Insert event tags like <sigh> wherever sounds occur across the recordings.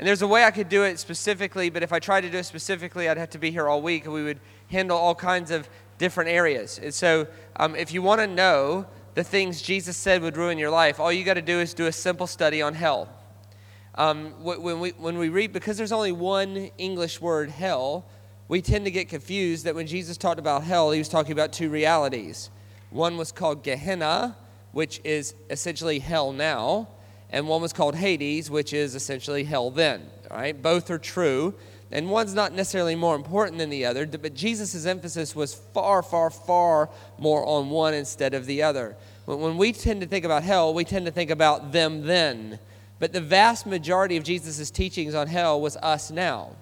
And there's a way I could do it specifically, but if I tried to do it specifically, I'd have to be here all week and we would handle all kinds of different areas. And so, um, if you want to know the things Jesus said would ruin your life, all you got to do is do a simple study on hell. Um, when, we, when we read, because there's only one English word, hell, we tend to get confused that when Jesus talked about hell, he was talking about two realities. One was called Gehenna, which is essentially hell now, and one was called Hades, which is essentially hell then. All right, both are true, and one's not necessarily more important than the other, but Jesus' emphasis was far, far, far more on one instead of the other. When we tend to think about hell, we tend to think about them then. But the vast majority of Jesus' teachings on hell was us now.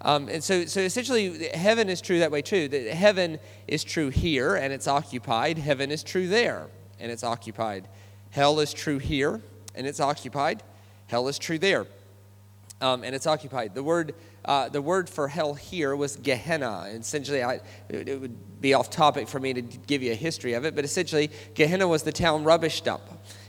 Um, and so, so essentially, heaven is true that way too. That heaven is true here and it's occupied. Heaven is true there and it's occupied. Hell is true here and it's occupied. Hell is true there um, and it's occupied. The word uh, the word for hell here was Gehenna. Essentially, I, it would be off topic for me to give you a history of it, but essentially, Gehenna was the town rubbish dump.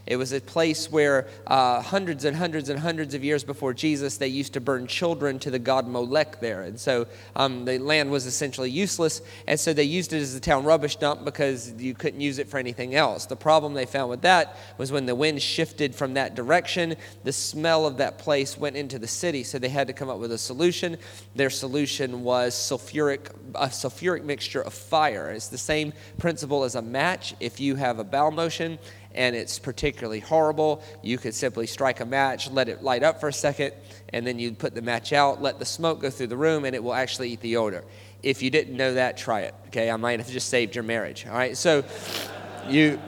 It was a place where uh, hundreds and hundreds and hundreds of years before Jesus, they used to burn children to the god Molech there. And so um, the land was essentially useless. And so they used it as a town rubbish dump because you couldn't use it for anything else. The problem they found with that was when the wind shifted from that direction, the smell of that place went into the city. So they had to come up with a solution. Their solution was sulfuric, a sulfuric mixture of fire. It's the same principle as a match. If you have a bowel motion, and it's particularly horrible, you could simply strike a match, let it light up for a second, and then you put the match out, let the smoke go through the room, and it will actually eat the odor. If you didn't know that, try it. Okay, I might have just saved your marriage. All right, so you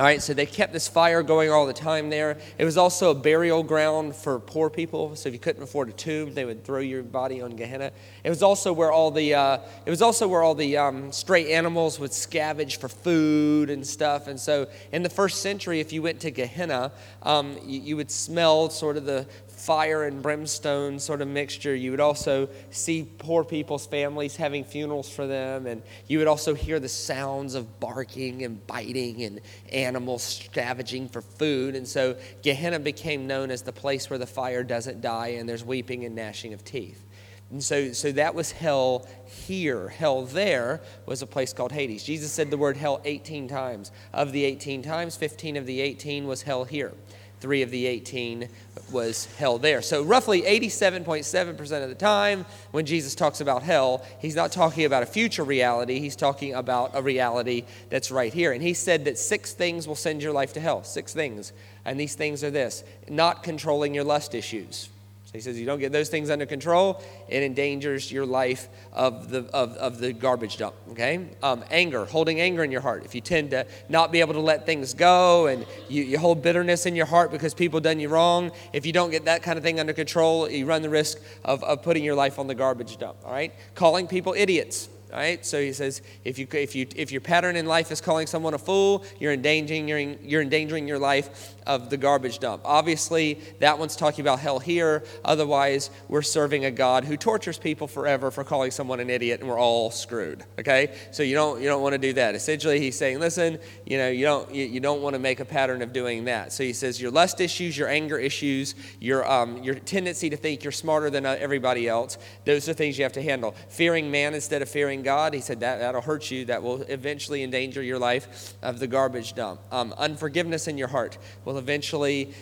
all right, so they kept this fire going all the time there. It was also a burial ground for poor people. So if you couldn't afford a tomb, they would throw your body on Gehenna. It was also where all the uh, it was also where all the um, stray animals would scavenge for food and stuff. And so in the first century, if you went to Gehenna, um, you, you would smell sort of the fire and brimstone sort of mixture. You would also see poor people's families having funerals for them, and you would also hear the sounds of barking and biting and animals scavenging for food. And so Gehenna became known as the place where the fire doesn't die and there's weeping and gnashing of teeth. And so, so that was hell here. Hell there was a place called Hades. Jesus said the word hell 18 times. Of the 18 times, 15 of the 18 was hell here three of the 18 was hell there. So, roughly 87.7% of the time, when Jesus talks about hell, he's not talking about a future reality, he's talking about a reality that's right here. And he said that six things will send your life to hell. Six things. And these things are this not controlling your lust issues so he says, you don't get those things under control, it endangers your life of the, of, of the garbage dump, okay? Um, anger, holding anger in your heart. If you tend to not be able to let things go and you, you hold bitterness in your heart because people done you wrong, if you don't get that kind of thing under control, you run the risk of, of putting your life on the garbage dump, all right? Calling people idiots. All right, so he says, if, you, if, you, if your pattern in life is calling someone a fool, you're endangering, you're, you're endangering your life of the garbage dump. Obviously, that one's talking about hell here. Otherwise, we're serving a God who tortures people forever for calling someone an idiot, and we're all screwed. Okay, so you don't you don't want to do that. Essentially, he's saying, listen, you know, you don't you, you don't want to make a pattern of doing that. So he says, your lust issues, your anger issues, your um, your tendency to think you're smarter than uh, everybody else. Those are things you have to handle. Fearing man instead of fearing God, he said that, that'll hurt you. That will eventually endanger your life of the garbage dump. Um, unforgiveness in your heart will eventually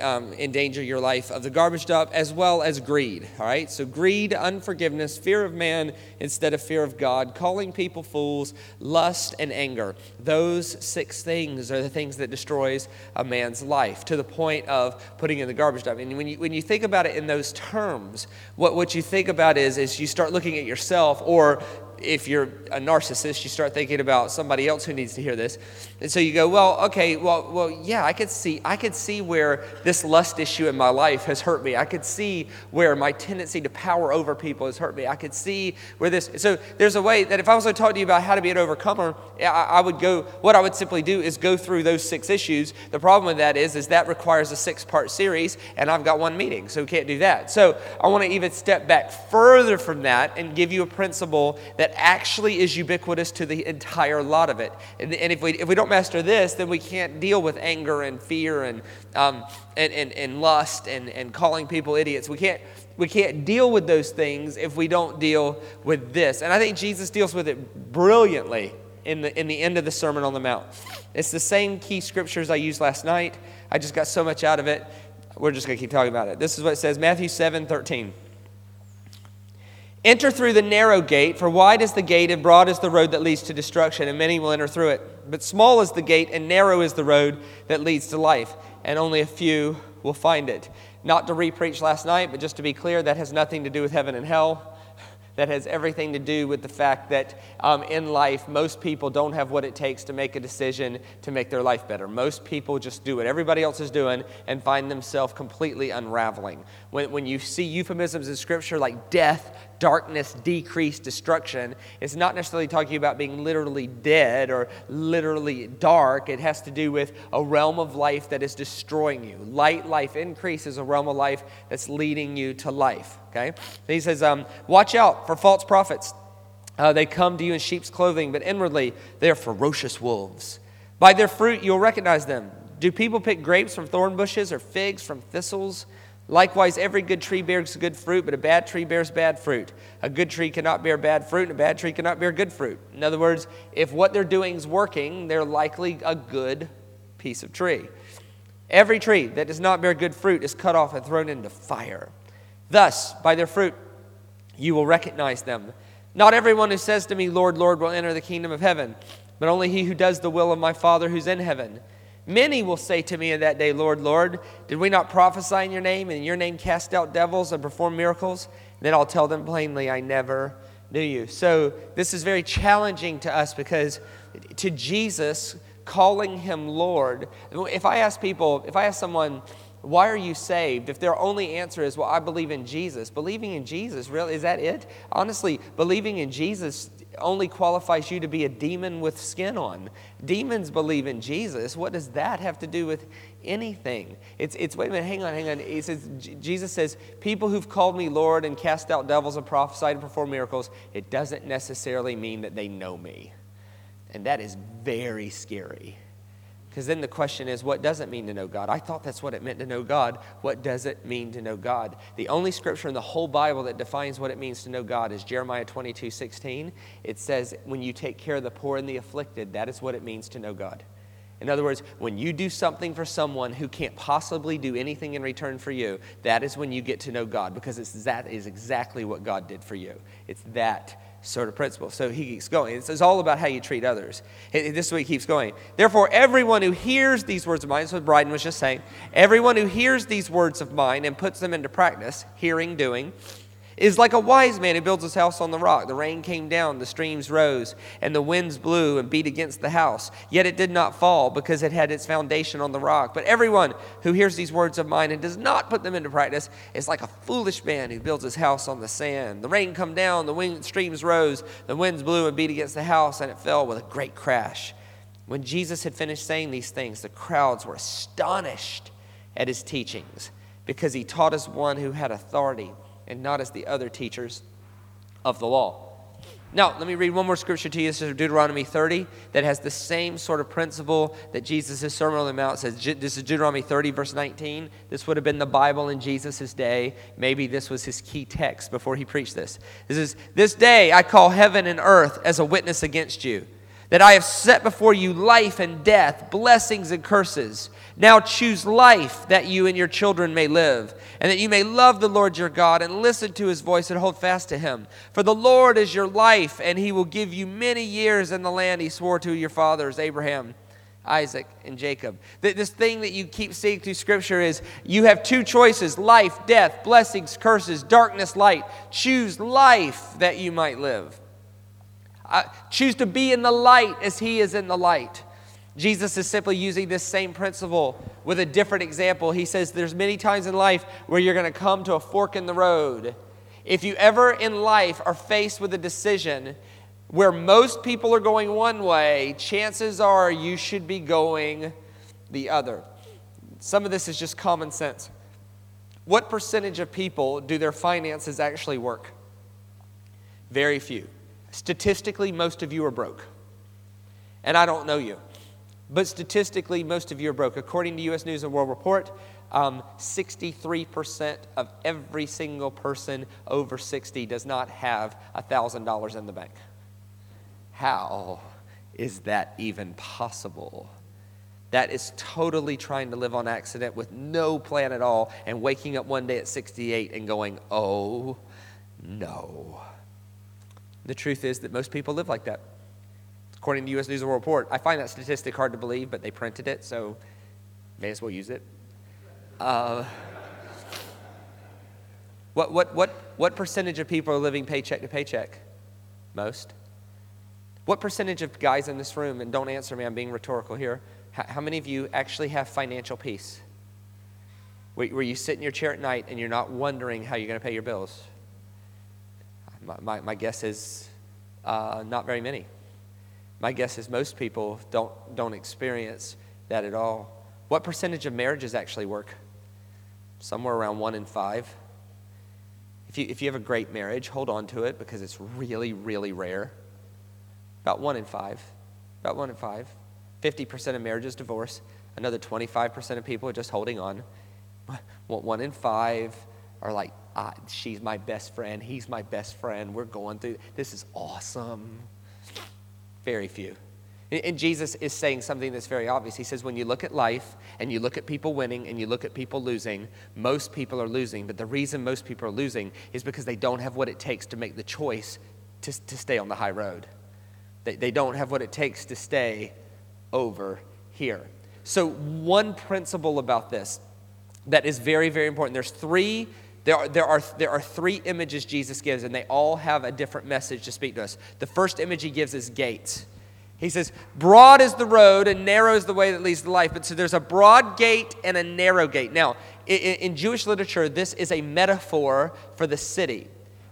um, endanger your life of the garbage dump, as well as greed. All right? So, greed, unforgiveness, fear of man instead of fear of God, calling people fools, lust, and anger. Those six things are the things that destroys a man's life to the point of putting in the garbage dump. And when you, when you think about it in those terms, what, what you think about is, is you start looking at yourself or if you're a narcissist, you start thinking about somebody else who needs to hear this. And so you go, well, okay, well, well, yeah, I could see, I could see where this lust issue in my life has hurt me. I could see where my tendency to power over people has hurt me. I could see where this. So there's a way that if I was to talk to you about how to be an overcomer, I, I would go. What I would simply do is go through those six issues. The problem with that is, is that requires a six-part series, and I've got one meeting, so we can't do that. So I want to even step back further from that and give you a principle that actually is ubiquitous to the entire lot of it. And, and if, we, if we don't master this, then we can't deal with anger and fear and, um, and, and, and lust and, and calling people idiots. We can't, we can't deal with those things if we don't deal with this. And I think Jesus deals with it brilliantly in the, in the end of the Sermon on the Mount. It's the same key scriptures I used last night. I just got so much out of it. We're just going to keep talking about it. This is what it says Matthew 7 13. Enter through the narrow gate, for wide is the gate and broad is the road that leads to destruction, and many will enter through it. But small is the gate and narrow is the road that leads to life, and only a few will find it. Not to repreach last night, but just to be clear, that has nothing to do with heaven and hell that has everything to do with the fact that um, in life, most people don't have what it takes to make a decision to make their life better. Most people just do what everybody else is doing and find themselves completely unraveling. When, when you see euphemisms in Scripture like death, darkness, decrease, destruction, it's not necessarily talking about being literally dead or literally dark. It has to do with a realm of life that is destroying you. Light life increase is a realm of life that's leading you to life. Okay? he says, um, Watch out for false prophets. Uh, they come to you in sheep's clothing, but inwardly they are ferocious wolves. By their fruit you'll recognize them. Do people pick grapes from thorn bushes or figs from thistles? Likewise, every good tree bears good fruit, but a bad tree bears bad fruit. A good tree cannot bear bad fruit, and a bad tree cannot bear good fruit. In other words, if what they're doing is working, they're likely a good piece of tree. Every tree that does not bear good fruit is cut off and thrown into fire. Thus, by their fruit, you will recognize them. Not everyone who says to me, Lord, Lord, will enter the kingdom of heaven, but only he who does the will of my Father who's in heaven. Many will say to me in that day, Lord, Lord, did we not prophesy in your name, and in your name cast out devils and perform miracles? And then I'll tell them plainly, I never knew you. So this is very challenging to us because to Jesus, calling him Lord, if I ask people, if I ask someone, why are you saved? If their only answer is, well, I believe in Jesus. Believing in Jesus, really, is that it? Honestly, believing in Jesus only qualifies you to be a demon with skin on. Demons believe in Jesus. What does that have to do with anything? It's, it's wait a minute, hang on, hang on. He says, Jesus says, people who've called me Lord and cast out devils and prophesied and performed miracles, it doesn't necessarily mean that they know me. And that is very scary. Because then the question is, what does it mean to know God? I thought that's what it meant to know God. What does it mean to know God? The only scripture in the whole Bible that defines what it means to know God is Jeremiah 22 16. It says, when you take care of the poor and the afflicted, that is what it means to know God. In other words, when you do something for someone who can't possibly do anything in return for you, that is when you get to know God because it's, that is exactly what God did for you. It's that sort of principle. So he keeps going. It's, all about how you treat others. This is what he keeps going. Therefore, everyone who hears these words of mine, that's what Bryden was just saying, everyone who hears these words of mine and puts them into practice, hearing, doing, is like a wise man who builds his house on the rock. The rain came down, the streams rose, and the winds blew and beat against the house. Yet it did not fall because it had its foundation on the rock. But everyone who hears these words of mine and does not put them into practice is like a foolish man who builds his house on the sand. The rain come down, the wind, streams rose, the winds blew and beat against the house, and it fell with a great crash. When Jesus had finished saying these things, the crowds were astonished at his teachings because he taught as one who had authority and not as the other teachers of the law. Now, let me read one more scripture to you. This is Deuteronomy 30 that has the same sort of principle that Jesus' Sermon on the Mount says. This is Deuteronomy 30, verse 19. This would have been the Bible in Jesus' day. Maybe this was his key text before he preached this. This is, This day I call heaven and earth as a witness against you, that I have set before you life and death, blessings and curses. Now choose life that you and your children may live, and that you may love the Lord your God and listen to his voice and hold fast to him. For the Lord is your life, and he will give you many years in the land he swore to your fathers, Abraham, Isaac, and Jacob. This thing that you keep seeing through Scripture is you have two choices life, death, blessings, curses, darkness, light. Choose life that you might live. Uh, choose to be in the light as he is in the light. Jesus is simply using this same principle with a different example. He says there's many times in life where you're going to come to a fork in the road. If you ever in life are faced with a decision where most people are going one way, chances are you should be going the other. Some of this is just common sense. What percentage of people do their finances actually work? Very few. Statistically, most of you are broke. And I don't know you. But statistically, most of you are broke. According to U.S. News and World Report, um, 63% of every single person over 60 does not have $1,000 in the bank. How is that even possible? That is totally trying to live on accident with no plan at all and waking up one day at 68 and going, oh no. The truth is that most people live like that. According to U.S. News and World Report, I find that statistic hard to believe, but they printed it, so may as well use it. Uh, what, what, what, what percentage of people are living paycheck to paycheck? Most. What percentage of guys in this room, and don't answer me, I'm being rhetorical here, how, how many of you actually have financial peace? Where, where, you sit in your chair at night and you're not wondering how you're going to pay your bills? My, my, my guess is uh, not very many. My guess is most people don't, don't experience that at all. What percentage of marriages actually work? Somewhere around one in five. If you, if you have a great marriage, hold on to it because it's really, really rare. About one in five. About one in five. 50% of marriages divorce. Another 25% of people are just holding on. One in five are like, ah, she's my best friend. He's my best friend. We're going through. This is awesome. Very few. And Jesus is saying something that's very obvious. He says, when you look at life and you look at people winning and you look at people losing, most people are losing. But the reason most people are losing is because they don't have what it takes to make the choice to, to stay on the high road. They, they don't have what it takes to stay over here. So, one principle about this that is very, very important there's three. There are, there, are, there are three images Jesus gives, and they all have a different message to speak to us. The first image he gives is gates. He says, Broad is the road and narrow is the way that leads to life. But so there's a broad gate and a narrow gate. Now, in, in Jewish literature, this is a metaphor for the city.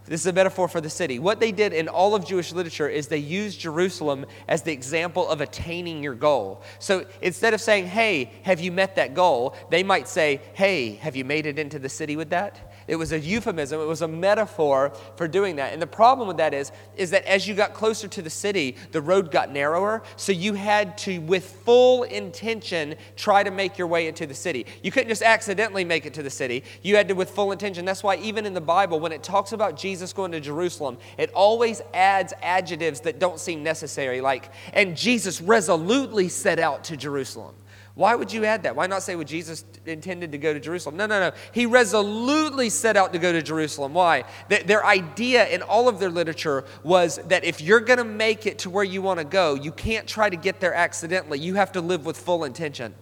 This is a metaphor for the city. What they did in all of Jewish literature is they used Jerusalem as the example of attaining your goal. So instead of saying, hey, have you met that goal? They might say, hey, have you made it into the city with that? It was a euphemism, it was a metaphor for doing that. And the problem with that is, is that as you got closer to the city, the road got narrower. So you had to, with full intention, try to make your way into the city. You couldn't just accidentally make it to the city. You had to, with full intention. That's why even in the Bible, when it talks about Jesus going to Jerusalem, it always adds adjectives that don't seem necessary, like, and Jesus resolutely set out to Jerusalem. Why would you add that? Why not say, well, Jesus intended to go to Jerusalem? No, no, no. He resolutely set out to go to Jerusalem. Why? Their idea in all of their literature was that if you're going to make it to where you want to go, you can't try to get there accidentally. You have to live with full intention.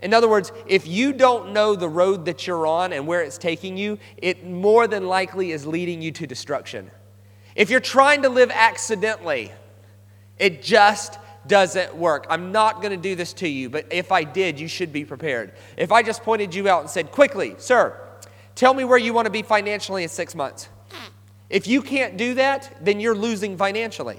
In other words, if you don't know the road that you're on and where it's taking you, it more than likely is leading you to destruction. If you're trying to live accidentally, it just doesn't work. I'm not going to do this to you, but if I did, you should be prepared. If I just pointed you out and said, quickly, sir, tell me where you want to be financially in six months. If you can't do that, then you're losing financially.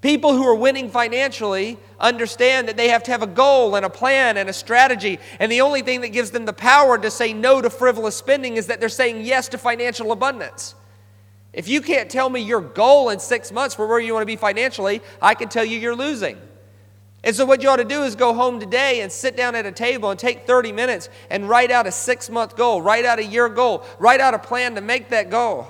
People who are winning financially understand that they have to have a goal and a plan and a strategy. And the only thing that gives them the power to say no to frivolous spending is that they're saying yes to financial abundance. If you can't tell me your goal in six months for where you want to be financially, I can tell you you're losing. And so, what you ought to do is go home today and sit down at a table and take 30 minutes and write out a six month goal, write out a year goal, write out a plan to make that goal.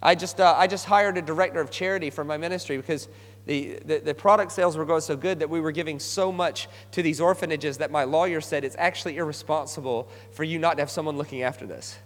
I just, uh, I just hired a director of charity for my ministry because the, the, the, product sales were going so good that we were giving so much to these orphanages that my lawyer said it's actually irresponsible for you not to have someone looking after this.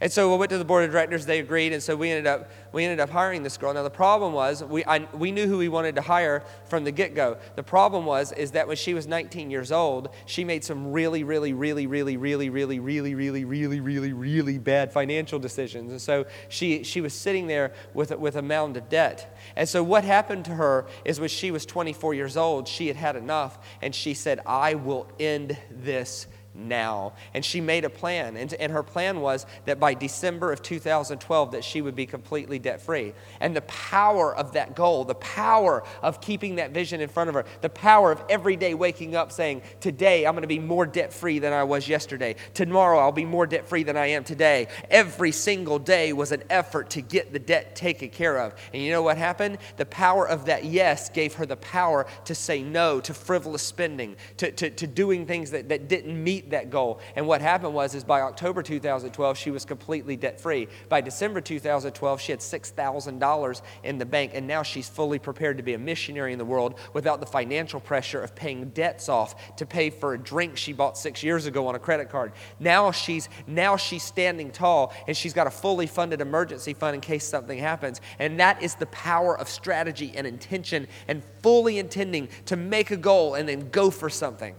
And so we went to the board of directors, they agreed, and so we ended up, we ended up hiring this girl. Now the problem was, we, I, we knew who we wanted to hire from the get-go. The problem was, is that when she was 19 years old, she made some really, really, really, really, really, really, really, really, really, really, really bad financial decisions. And so she, she was sitting there with, with a mound of debt. And so what happened to her is when she was 24 years old, she had had enough, and she said, I will end this now. And she made a plan. And, and her plan was that by December of 2012 that she would be completely debt free. And the power of that goal, the power of keeping that vision in front of her, the power of every day waking up saying, today I'm going to be more debt free than I was yesterday. Tomorrow I'll be more debt free than I am today. Every single day was an effort to get the debt taken care of. And you know what happened? The power of that yes gave her the power to say no to frivolous spending, to, to, to doing things that, that didn't meet meet that goal. And what happened was, is by October 2012, she was completely debt free. By December 2012, she had $6,000 in the bank, and now she's fully prepared to be a missionary in the world without the financial pressure of paying debts off to pay for a drink she bought six years ago on a credit card. Now she's now she's standing tall, and she's got a fully funded emergency fund in case something happens. And that is the power of strategy and intention and fully intending to make a goal and then go for something.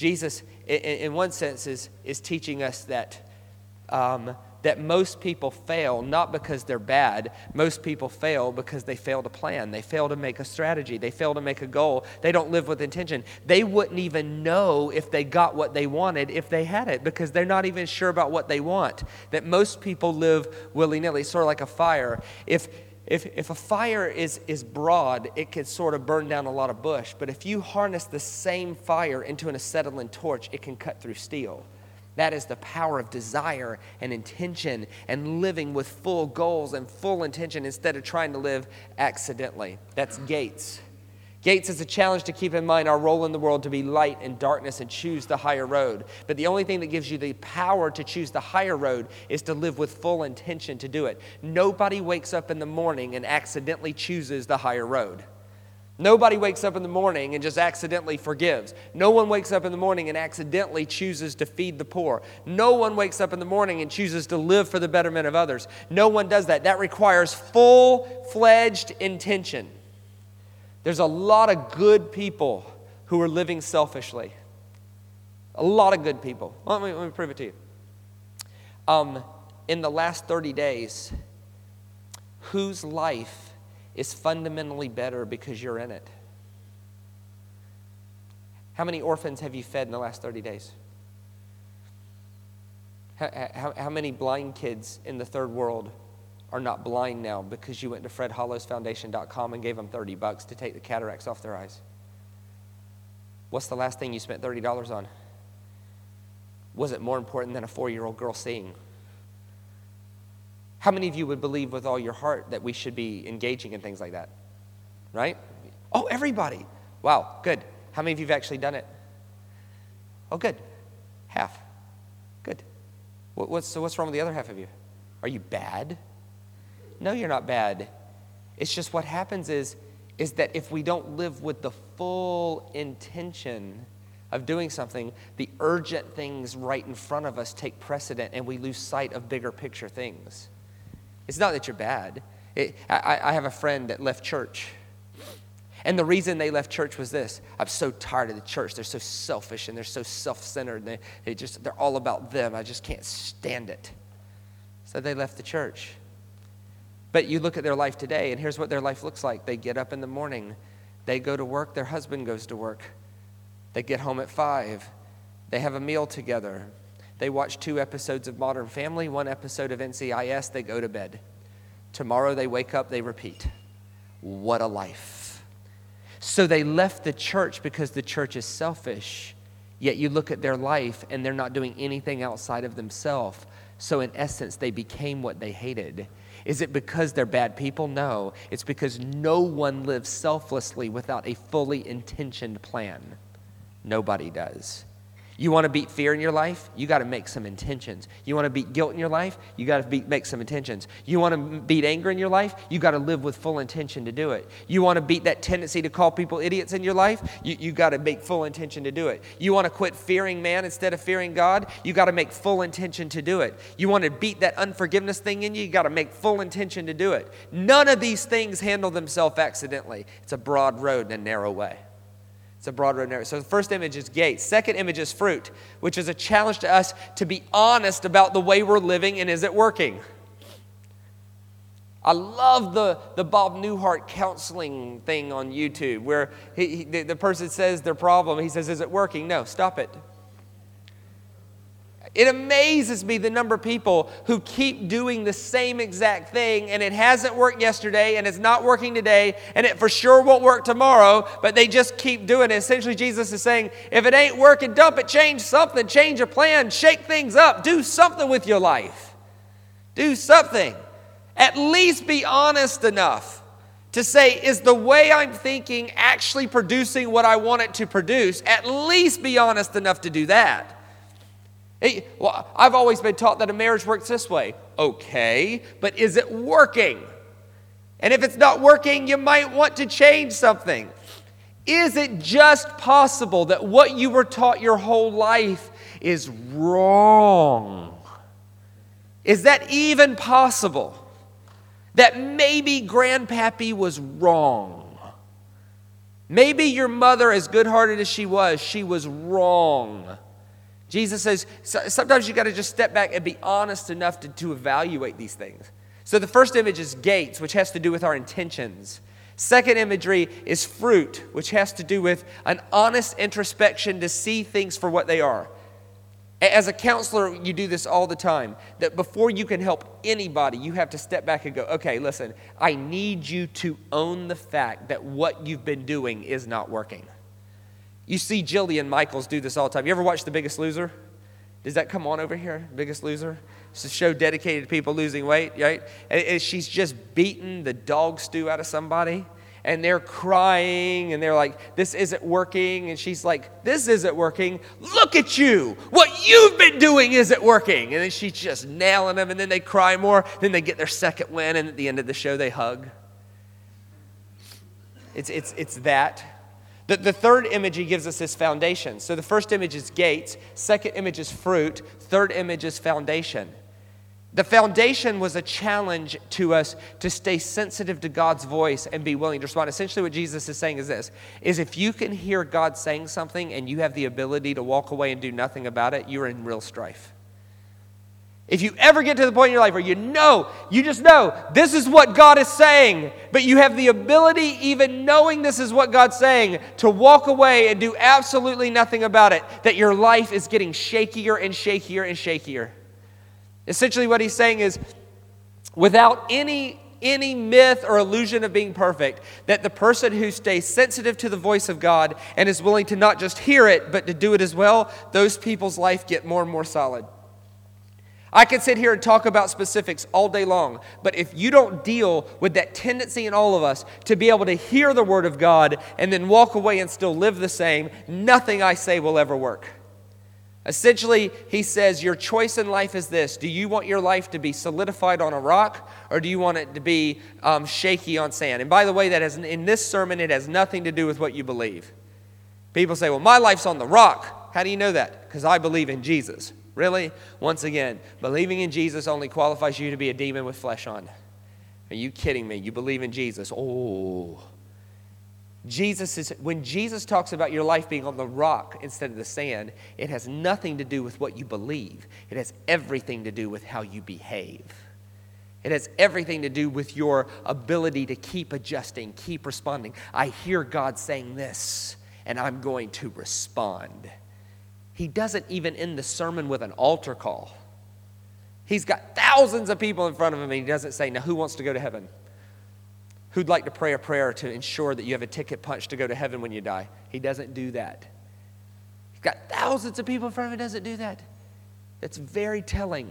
Jesus in, one sense, is, is teaching us that, um, that most people fail not because they're bad. Most people fail because they fail to plan. They fail to make a strategy. They fail to make a goal. They don't live with intention. They wouldn't even know if they got what they wanted if they had it because they're not even sure about what they want. That most people live willy nilly, sort of like a fire. If if, if a fire is, is broad, it can sort of burn down a lot of bush. But if you harness the same fire into an acetylene torch, it can cut through steel. That is the power of desire and intention and living with full goals and full intention instead of trying to live accidentally. That's Gates. Gates is a challenge to keep in mind our role in the world to be light in darkness and choose the higher road. But the only thing that gives you the power to choose the higher road is to live with full intention to do it. Nobody wakes up in the morning and accidentally chooses the higher road. Nobody wakes up in the morning and just accidentally forgives. No one wakes up in the morning and accidentally chooses to feed the poor. No one wakes up in the morning and chooses to live for the betterment of others. No one does that. That requires full fledged intention. There's a lot of good people who are living selfishly. A lot of good people. Let me, let me prove it to you. Um, in the last 30 days, whose life is fundamentally better because you're in it? How many orphans have you fed in the last 30 days? How, how, how many blind kids in the third world are not blind now because you went to fredhollowsfoundation.com and gave them 30 bucks to take the cataracts off their eyes? What's the last thing you spent $30 on? Was it more important than a four year old girl seeing? How many of you would believe with all your heart that we should be engaging in things like that? Right? Oh, everybody. Wow, good. How many of you have actually done it? Oh, good. Half. Good. What's, so, what's wrong with the other half of you? Are you bad? No, you're not bad. It's just what happens is, is that if we don't live with the full intention of doing something, the urgent things right in front of us take precedent and we lose sight of bigger picture things. It's not that you're bad. It, I, I have a friend that left church. And the reason they left church was this I'm so tired of the church. They're so selfish and they're so self centered. They, they just, they're all about them. I just can't stand it. So they left the church. But you look at their life today, and here's what their life looks like. They get up in the morning, they go to work, their husband goes to work. They get home at five, they have a meal together. They watch two episodes of Modern Family, one episode of NCIS, they go to bed. Tomorrow they wake up, they repeat. What a life. So they left the church because the church is selfish. Yet you look at their life and they're not doing anything outside of themselves. So, in essence, they became what they hated. Is it because they're bad people? No. It's because no one lives selflessly without a fully intentioned plan. Nobody does. You want to beat fear in your life? You got to make some intentions. You want to beat guilt in your life? You got to make some intentions. You want to beat anger in your life? You got to live with full intention to do it. You want to beat that tendency to call people idiots in your life? You, you got to make full intention to do it. You want to quit fearing man instead of fearing God? You got to make full intention to do it. You want to beat that unforgiveness thing in you? You got to make full intention to do it. None of these things handle themselves accidentally. It's a broad road and a narrow way. It's a broad road narrow. So the first image is gate. Second image is fruit, which is a challenge to us to be honest about the way we're living and is it working? I love the, the Bob Newhart counseling thing on YouTube where he, he, the person says their problem. He says, Is it working? No, stop it. It amazes me the number of people who keep doing the same exact thing and it hasn't worked yesterday and it's not working today and it for sure won't work tomorrow, but they just keep doing it. Essentially, Jesus is saying, if it ain't working, dump it, change something, change a plan, shake things up, do something with your life. Do something. At least be honest enough to say, is the way I'm thinking actually producing what I want it to produce? At least be honest enough to do that. Well, I've always been taught that a marriage works this way. Okay, but is it working? And if it's not working, you might want to change something. Is it just possible that what you were taught your whole life is wrong? Is that even possible? That maybe Grandpappy was wrong. Maybe your mother, as good hearted as she was, she was wrong. Jesus says sometimes you got to just step back and be honest enough to, to evaluate these things. So the first image is gates, which has to do with our intentions. Second imagery is fruit, which has to do with an honest introspection to see things for what they are. As a counselor, you do this all the time. That before you can help anybody, you have to step back and go, okay, listen, I need you to own the fact that what you've been doing is not working. You see Jillian Michaels do this all the time. You ever watch The Biggest Loser? Does that come on over here? Biggest Loser? It's a show dedicated to people losing weight, right? And she's just beaten the dog stew out of somebody. And they're crying and they're like, this isn't working. And she's like, this isn't working. Look at you. What you've been doing isn't working. And then she's just nailing them. And then they cry more. Then they get their second win. And at the end of the show, they hug. It's, it's, it's that. The, the third image he gives us is foundation. So the first image is gates, second image is fruit, third image is foundation. The foundation was a challenge to us to stay sensitive to God's voice and be willing to respond. Essentially, what Jesus is saying is this is if you can hear God saying something and you have the ability to walk away and do nothing about it, you're in real strife. If you ever get to the point in your life where you know, you just know this is what God is saying, but you have the ability, even knowing this is what God's saying, to walk away and do absolutely nothing about it, that your life is getting shakier and shakier and shakier. Essentially, what he's saying is without any any myth or illusion of being perfect, that the person who stays sensitive to the voice of God and is willing to not just hear it, but to do it as well, those people's life get more and more solid. I could sit here and talk about specifics all day long, but if you don't deal with that tendency in all of us to be able to hear the Word of God and then walk away and still live the same, nothing I say will ever work. Essentially, he says, Your choice in life is this Do you want your life to be solidified on a rock, or do you want it to be um, shaky on sand? And by the way, that has, in this sermon, it has nothing to do with what you believe. People say, Well, my life's on the rock. How do you know that? Because I believe in Jesus. Really? Once again, believing in Jesus only qualifies you to be a demon with flesh on. Are you kidding me? You believe in Jesus. Oh. Jesus is when Jesus talks about your life being on the rock instead of the sand, it has nothing to do with what you believe. It has everything to do with how you behave. It has everything to do with your ability to keep adjusting, keep responding. I hear God saying this, and I'm going to respond. He doesn't even end the sermon with an altar call. He's got thousands of people in front of him, and he doesn't say, Now, who wants to go to heaven? Who'd like to pray a prayer to ensure that you have a ticket punch to go to heaven when you die? He doesn't do that. He's got thousands of people in front of him, he doesn't do that. That's very telling.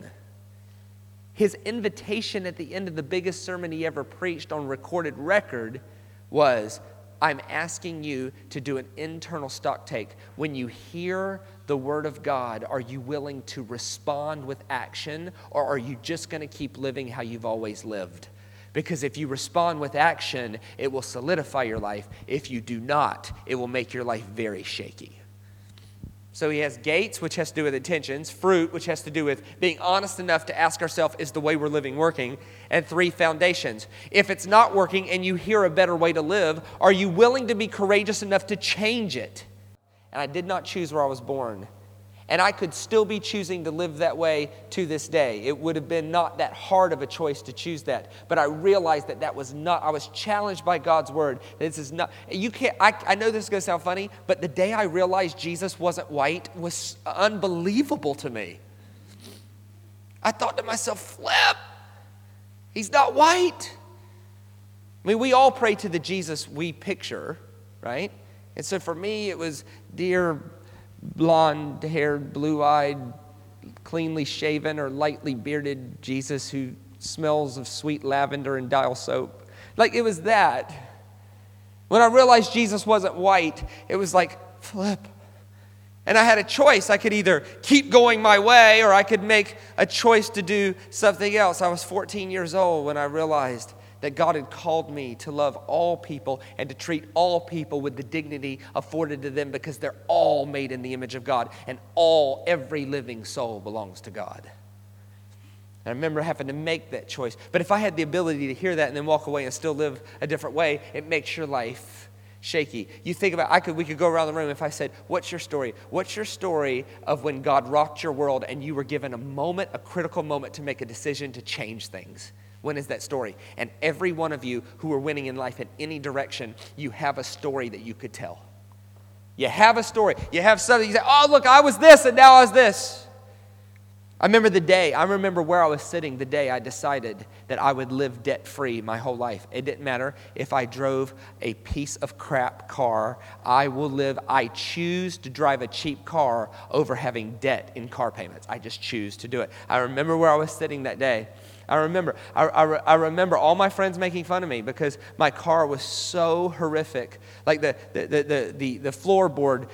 His invitation at the end of the biggest sermon he ever preached on recorded record was I'm asking you to do an internal stock take. When you hear the Word of God, are you willing to respond with action or are you just going to keep living how you've always lived? Because if you respond with action, it will solidify your life. If you do not, it will make your life very shaky. So he has gates, which has to do with intentions, fruit, which has to do with being honest enough to ask ourselves, is the way we're living working? And three, foundations. If it's not working and you hear a better way to live, are you willing to be courageous enough to change it? And I did not choose where I was born. And I could still be choosing to live that way to this day. It would have been not that hard of a choice to choose that. But I realized that that was not, I was challenged by God's word. This is not, you can't, I, I know this is going to sound funny, but the day I realized Jesus wasn't white was unbelievable to me. I thought to myself, flip. He's not white. I mean, we all pray to the Jesus we picture, right? And so for me, it was dear, blonde haired, blue eyed, cleanly shaven, or lightly bearded Jesus who smells of sweet lavender and dial soap. Like it was that. When I realized Jesus wasn't white, it was like, flip. And I had a choice. I could either keep going my way or I could make a choice to do something else. I was 14 years old when I realized that God had called me to love all people and to treat all people with the dignity afforded to them because they're all made in the image of God and all, every living soul belongs to God. And I remember having to make that choice. But if I had the ability to hear that and then walk away and still live a different way, it makes your life shaky. You think about I could we could go around the room if I said, "What's your story? What's your story of when God rocked your world and you were given a moment, a critical moment to make a decision to change things?" When is that story? And every one of you who are winning in life in any direction, you have a story that you could tell. You have a story. You have something. You say, "Oh, look, I was this and now I was this." I remember the day, I remember where I was sitting the day I decided that I would live debt free my whole life. It didn't matter if I drove a piece of crap car, I will live, I choose to drive a cheap car over having debt in car payments. I just choose to do it. I remember where I was sitting that day. I remember, I, I, I, remember all my friends making fun of me because my car was so horrific. Like the, the, the, the, the, floorboard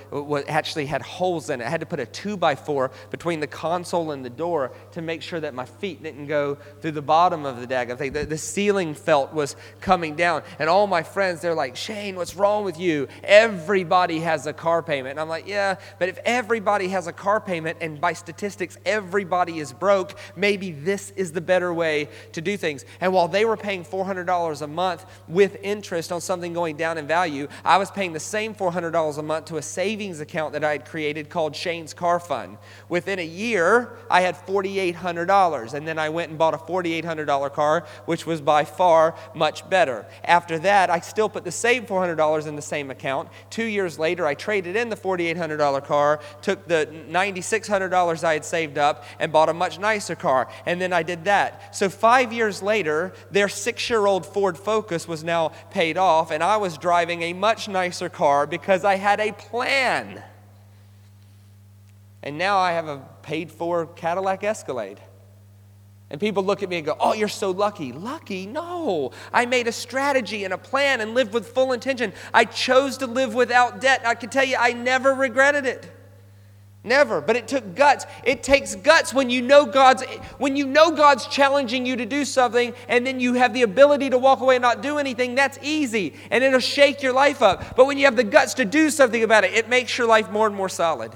actually had holes in it. I had to put a two by four between the console and the door to make sure that my feet didn't go through the bottom of the daggone thing. The, the ceiling felt was coming down. And all my friends, they're like, Shane, what's wrong with you? Everybody has a car payment. And I'm like, yeah, but if everybody has a car payment and by statistics everybody is broke, maybe this is the better way way to do things. And while they were paying $400 a month with interest on something going down in value, I was paying the same $400 a month to a savings account that I had created called Shane's Car Fund. Within a year, I had $4,800. And then I went and bought a $4,800 car, which was by far much better. After that, I still put the same $400 in the same account. Two years later, I traded in the $4,800 car, took the $9,600 I had saved up, and bought a much nicer car. And then I did that. So, five years later, their six year old Ford Focus was now paid off, and I was driving a much nicer car because I had a plan. And now I have a paid for Cadillac Escalade. And people look at me and go, Oh, you're so lucky. Lucky? No. I made a strategy and a plan and lived with full intention. I chose to live without debt. I can tell you, I never regretted it. Never. But it took guts. It takes guts when you know God's when you know God's challenging you to do something and then you have the ability to walk away and not do anything, that's easy. And it'll shake your life up. But when you have the guts to do something about it, it makes your life more and more solid.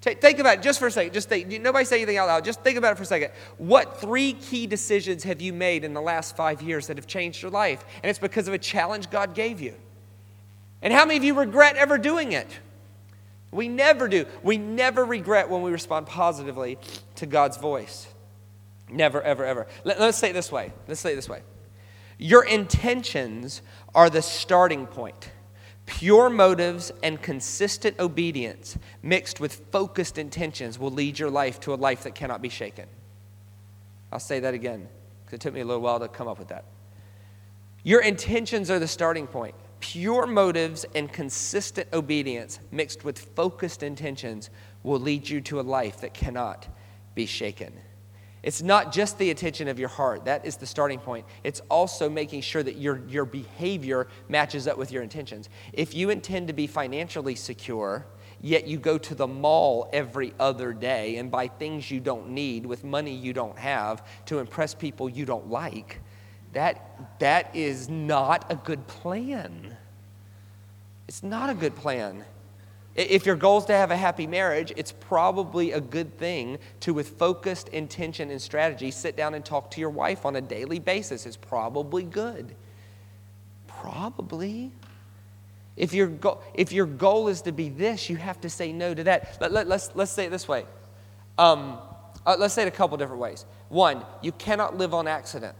Think about it just for a second. Just think. Nobody say anything out loud. Just think about it for a second. What three key decisions have you made in the last five years that have changed your life? And it's because of a challenge God gave you. And how many of you regret ever doing it? We never do. We never regret when we respond positively to God's voice. Never, ever, ever. Let, us say it this way. Let's say it this way. Your intentions are the starting point. Pure motives and consistent obedience mixed with focused intentions will lead your life to a life that cannot be shaken. I'll say that again because it took me a little while to come up with that. Your intentions are the starting point pure motives and consistent obedience mixed with focused intentions will lead you to a life that cannot be shaken. It's not just the attention of your heart, that is the starting point. It's also making sure that your, your behavior matches up with your intentions. If you intend to be financially secure, yet you go to the mall every other day and buy things you don't need with money you don't have to impress people you don't like, that, that is not a good plan. It's not a good plan. If your goal is to have a happy marriage, it's probably a good thing to, with focused intention and strategy, sit down and talk to your wife on a daily basis. It's probably good. Probably. If your, go- if your goal is to be this, you have to say no to that. Let, let, let's, let's say it this way. Um, uh, let's say it a couple different ways. One, you cannot live on accident.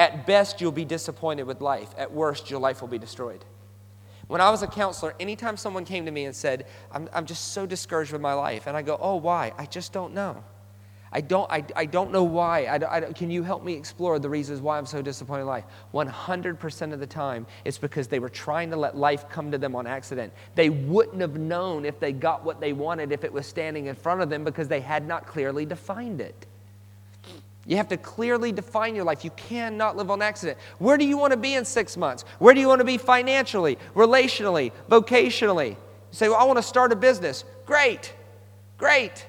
At best, you'll be disappointed with life. At worst, your life will be destroyed. When I was a counselor, anytime someone came to me and said, I'm, I'm just so discouraged with my life, and I go, Oh, why? I just don't know. I don't, I, I don't know why. I, I, can you help me explore the reasons why I'm so disappointed in life? 100% of the time, it's because they were trying to let life come to them on accident. They wouldn't have known if they got what they wanted if it was standing in front of them because they had not clearly defined it. You have to clearly define your life. You cannot live on accident. Where do you want to be in six months? Where do you want to be financially, relationally, vocationally? You say, Well, I want to start a business. Great, great.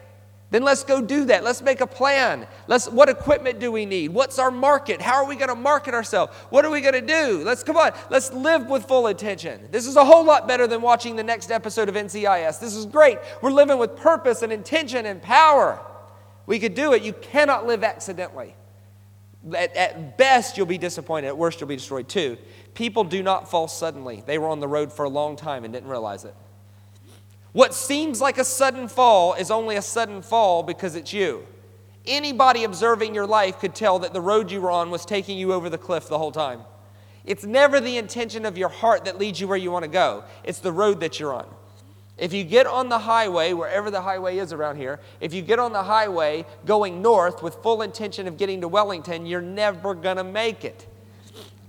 Then let's go do that. Let's make a plan. Let's what equipment do we need? What's our market? How are we going to market ourselves? What are we going to do? Let's come on. Let's live with full attention. This is a whole lot better than watching the next episode of NCIS. This is great. We're living with purpose and intention and power. We could do it. You cannot live accidentally. At, at best, you'll be disappointed. At worst, you'll be destroyed too. People do not fall suddenly. They were on the road for a long time and didn't realize it. What seems like a sudden fall is only a sudden fall because it's you. Anybody observing your life could tell that the road you were on was taking you over the cliff the whole time. It's never the intention of your heart that leads you where you want to go, it's the road that you're on. If you get on the highway, wherever the highway is around here, if you get on the highway going north with full intention of getting to Wellington, you're never going to make it.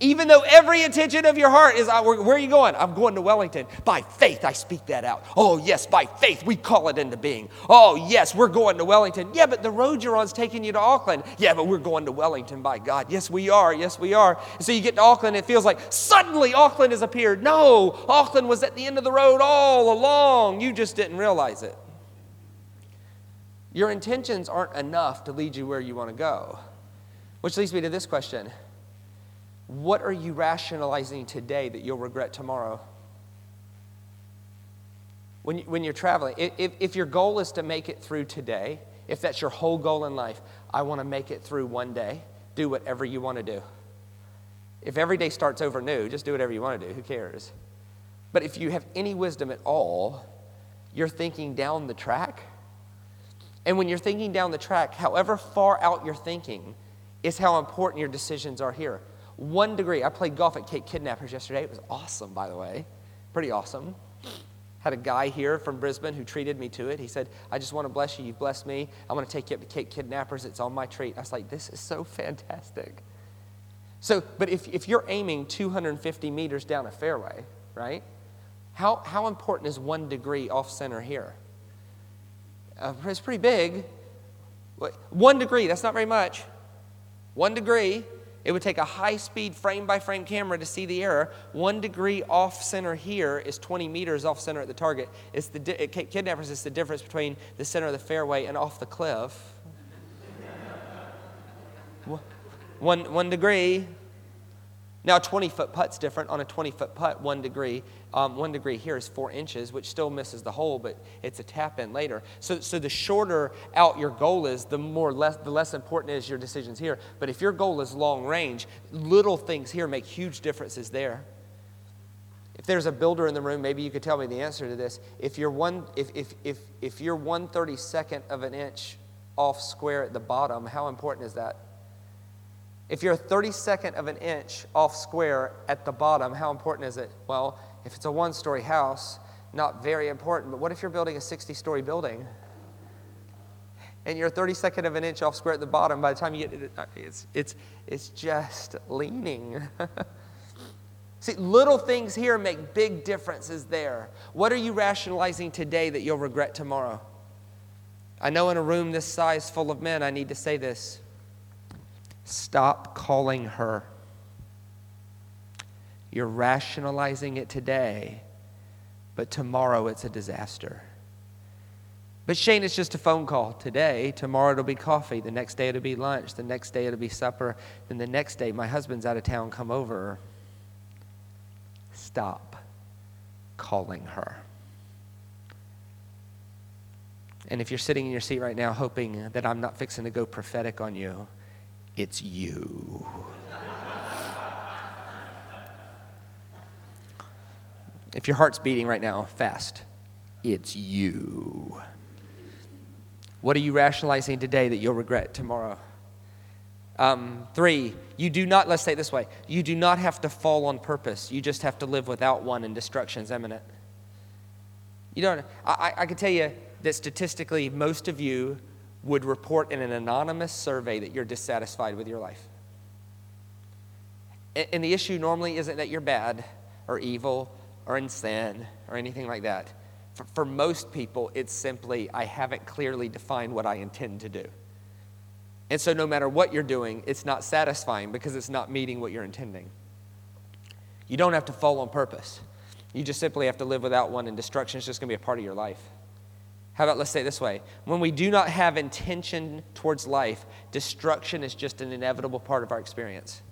Even though every intention of your heart is, where are you going? I'm going to Wellington. By faith, I speak that out. Oh, yes, by faith, we call it into being. Oh, yes, we're going to Wellington. Yeah, but the road you're on is taking you to Auckland. Yeah, but we're going to Wellington by God. Yes, we are. Yes, we are. And so you get to Auckland, it feels like suddenly Auckland has appeared. No, Auckland was at the end of the road all along. You just didn't realize it. Your intentions aren't enough to lead you where you want to go. Which leads me to this question what are you rationalizing today that you'll regret tomorrow? When, when you're traveling, if, if your goal is to make it through today, if that's your whole goal in life, I want to make it through one day, do whatever you want to do. If every day starts over new, just do whatever you want to do. Who cares? But if you have any wisdom at all, you're thinking down the track. And when you're thinking down the track, however far out you're thinking, is how important your decisions are here. One degree. I played golf at Cape Kidnappers yesterday. It was awesome, by the way. Pretty awesome. Had a guy here from Brisbane who treated me to it. He said, I just want to bless you. You've blessed me. I want to take you up to Cape Kidnappers. It's on my treat. I was like, this is so fantastic. So, but if, if you're aiming 250 meters down a fairway, right? How, how important is one degree off center here? Uh, it's pretty big. One degree, that's not very much. One degree. It would take a high speed frame by frame camera to see the error. One degree off center here is 20 meters off center at the target. It's the it, kidnappers is the difference between the center of the fairway and off the cliff. one, one degree, now, a 20 foot putt's different. On a 20 foot putt, one degree, um, one degree here is four inches, which still misses the hole, but it's a tap in later. So, so the shorter out your goal is, the more less, the less important is your decisions here. But if your goal is long range, little things here make huge differences there. If there's a builder in the room, maybe you could tell me the answer to this. If you're one, if, if, if, if you're one thirty second of an inch off square at the bottom, how important is that? If you're a 32nd of an inch off square at the bottom, how important is it? Well, if it's a one story house, not very important. But what if you're building a 60 story building? And you're a 32nd of an inch off square at the bottom. By the time you get it, uh, it's, it's, it's just leaning. <laughs> See, little things here make big differences there. What are you rationalizing today that you'll regret tomorrow? I know in a room this size full of men, I need to say this. Stop calling her. You're rationalizing it today, but tomorrow it's a disaster. But Shane, it's just a phone call today. Tomorrow it'll be coffee. The next day it'll be lunch. The next day it'll be supper. Then the next day, my husband's out of town, come over. Stop calling her. And if you're sitting in your seat right now hoping that I'm not fixing to go prophetic on you, it's you. if your heart's beating right now, fast. It's you. What are you rationalizing today that you'll regret tomorrow? Um, three, you do not, let's say it this way, you do not have to fall on purpose. You just have to live without one and destruction is imminent. You don't, I, I can tell you that statistically, most of you would report in an anonymous survey that you're dissatisfied with your life. And the issue normally isn't that you're bad or evil or in sin or anything like that. For, for most people, it's simply, I haven't clearly defined what I intend to do. And so, no matter what you're doing, it's not satisfying because it's not meeting what you're intending. You don't have to fall on purpose. You just simply have to live without one, and destruction is just going to be a part of your life. How about let's say it this way? When we do not have intention towards life, destruction is just an inevitable part of our experience.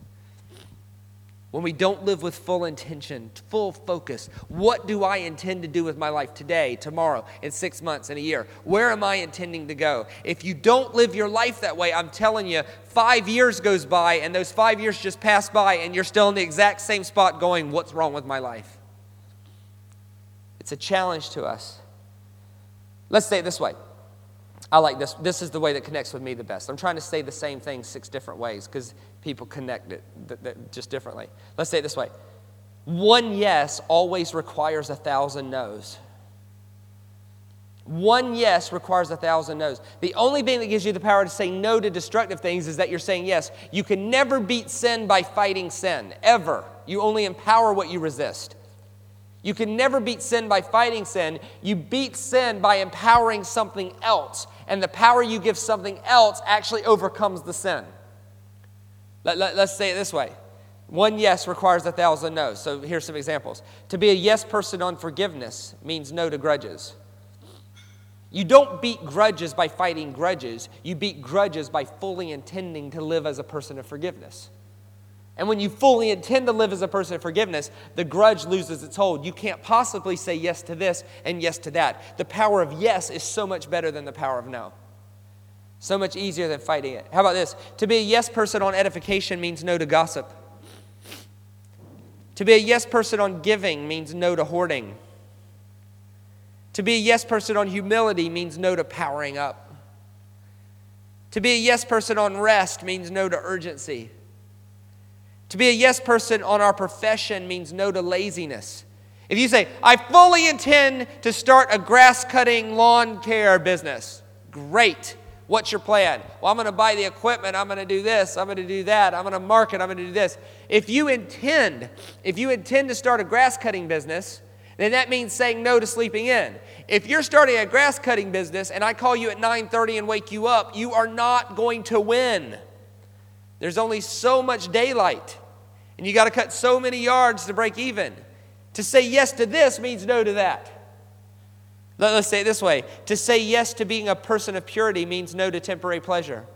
When we don't live with full intention, full focus, what do I intend to do with my life today, tomorrow, in six months, in a year? Where am I intending to go? If you don't live your life that way, I'm telling you, five years goes by and those five years just pass by and you're still in the exact same spot going, What's wrong with my life? It's a challenge to us. Let's say it this way. I like this. This is the way that connects with me the best. I'm trying to say the same thing six different ways because people connect it th- th- just differently. Let's say it this way one yes always requires a thousand no's. One yes requires a thousand no's. The only thing that gives you the power to say no to destructive things is that you're saying yes. You can never beat sin by fighting sin, ever. You only empower what you resist. You can never beat sin by fighting sin. You beat sin by empowering something else. And the power you give something else actually overcomes the sin. Let, let, let's say it this way one yes requires a thousand no's. So here's some examples. To be a yes person on forgiveness means no to grudges. You don't beat grudges by fighting grudges, you beat grudges by fully intending to live as a person of forgiveness. And when you fully intend to live as a person of forgiveness, the grudge loses its hold. You can't possibly say yes to this and yes to that. The power of yes is so much better than the power of no. So much easier than fighting it. How about this? To be a yes person on edification means no to gossip. To be a yes person on giving means no to hoarding. To be a yes person on humility means no to powering up. To be a yes person on rest means no to urgency. To be a yes person on our profession means no to laziness. If you say, I fully intend to start a grass cutting lawn care business, great. What's your plan? Well, I'm going to buy the equipment. I'm going to do this. I'm going to do that. I'm going to market. I'm going to do this. If you intend, if you intend to start a grass cutting business, then that means saying no to sleeping in. If you're starting a grass cutting business and I call you at 9:30 and wake you up, you are not going to win. There's only so much daylight, and you got to cut so many yards to break even. To say yes to this means no to that. Let's say it this way to say yes to being a person of purity means no to temporary pleasure.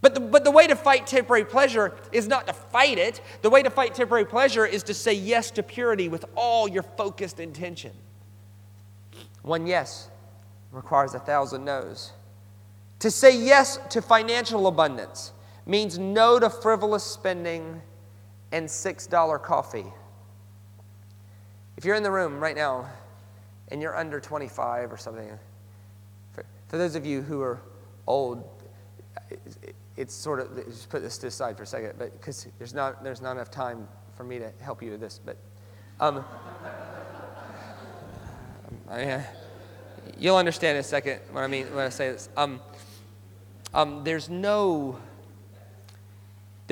But the, but the way to fight temporary pleasure is not to fight it. The way to fight temporary pleasure is to say yes to purity with all your focused intention. One yes requires a thousand no's. To say yes to financial abundance means no to frivolous spending and $6 coffee. If you're in the room right now and you're under 25 or something, for, for those of you who are old, it's sort of, just put this to the side for a second, but because there's not, there's not enough time for me to help you with this, but um, <laughs> I, you'll understand in a second what I mean when I say this. Um, um, there's no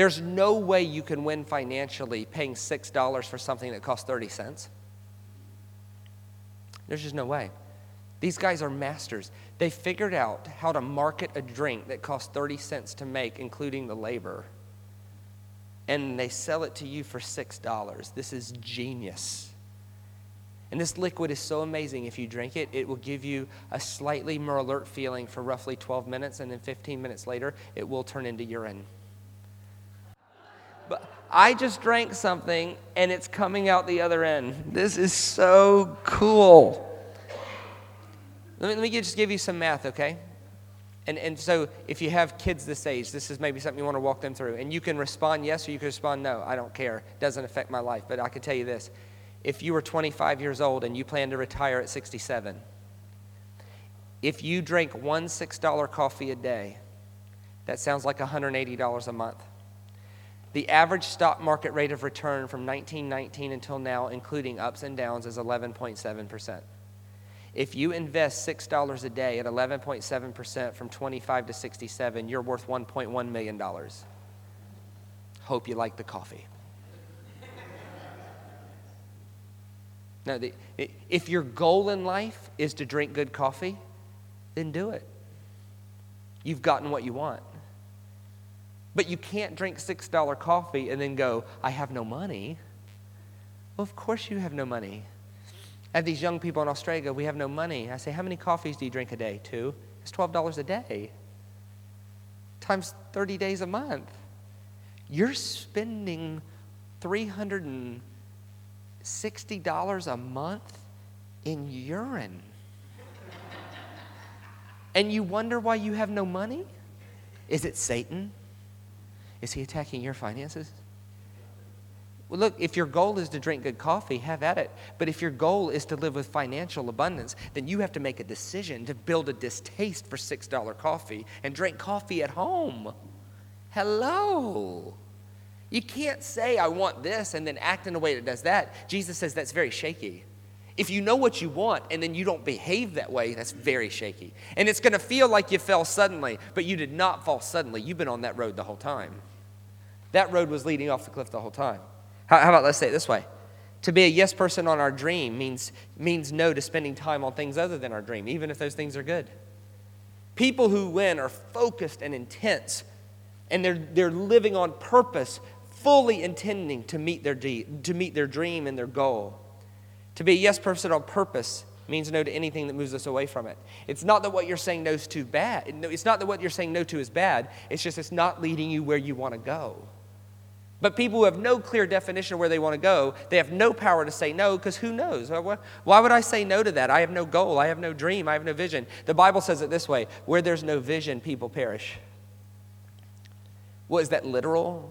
there's no way you can win financially paying $6 for something that costs 30 cents. There's just no way. These guys are masters. They figured out how to market a drink that costs 30 cents to make, including the labor. And they sell it to you for $6. This is genius. And this liquid is so amazing. If you drink it, it will give you a slightly more alert feeling for roughly 12 minutes, and then 15 minutes later, it will turn into urine. But I just drank something and it's coming out the other end. This is so cool. Let me, let me just give you some math, okay? And, and so if you have kids this age, this is maybe something you want to walk them through. And you can respond yes or you can respond no. I don't care. It doesn't affect my life. But I can tell you this if you were 25 years old and you plan to retire at 67, if you drink one $6 coffee a day, that sounds like $180 a month. The average stock market rate of return from 1919 until now, including ups and downs, is 11.7%. If you invest $6 a day at 11.7% from 25 to 67, you're worth $1.1 million. Hope you like the coffee. <laughs> now, the, if your goal in life is to drink good coffee, then do it. You've gotten what you want. But you can't drink $6 coffee and then go, I have no money. Well, of course you have no money. I have these young people in Australia, we have no money. I say, How many coffees do you drink a day? Two. It's $12 a day times 30 days a month. You're spending $360 a month in urine. and you wonder why you have no money? Is it Satan? Is he attacking your finances? Well, look, if your goal is to drink good coffee, have at it. But if your goal is to live with financial abundance, then you have to make a decision to build a distaste for $6 coffee and drink coffee at home. Hello. You can't say, I want this, and then act in a way that does that. Jesus says that's very shaky. If you know what you want and then you don't behave that way, that's very shaky. And it's going to feel like you fell suddenly, but you did not fall suddenly. You've been on that road the whole time. That road was leading off the cliff the whole time. How, how about let's say it this way? To be a yes person on our dream means, means no to spending time on things other than our dream, even if those things are good. People who win are focused and intense, and they're, they're living on purpose, fully intending to meet, their de- to meet their dream and their goal. To be a yes person on purpose means no to anything that moves us away from it. It's not that what you're saying no to bad. It's not that what you're saying no to is bad. It's just it's not leading you where you want to go. But people who have no clear definition of where they want to go, they have no power to say no because who knows? Why would I say no to that? I have no goal. I have no dream. I have no vision. The Bible says it this way where there's no vision, people perish. Well, is that literal?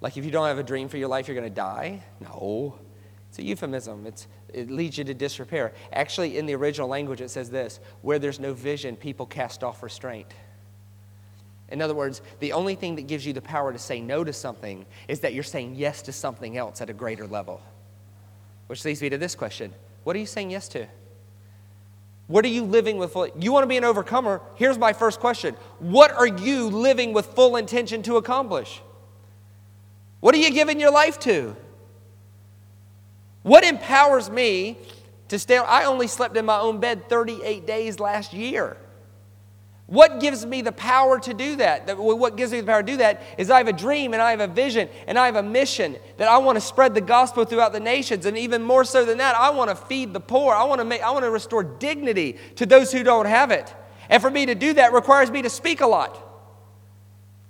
Like if you don't have a dream for your life, you're going to die? No. It's a euphemism. It's, it leads you to disrepair. Actually, in the original language, it says this where there's no vision, people cast off restraint. In other words, the only thing that gives you the power to say no to something is that you're saying yes to something else at a greater level. Which leads me to this question What are you saying yes to? What are you living with? You want to be an overcomer? Here's my first question What are you living with full intention to accomplish? What are you giving your life to? What empowers me to stay? I only slept in my own bed 38 days last year. What gives me the power to do that? What gives me the power to do that is I have a dream and I have a vision and I have a mission that I want to spread the gospel throughout the nations. And even more so than that, I want to feed the poor. I want to, make, I want to restore dignity to those who don't have it. And for me to do that requires me to speak a lot.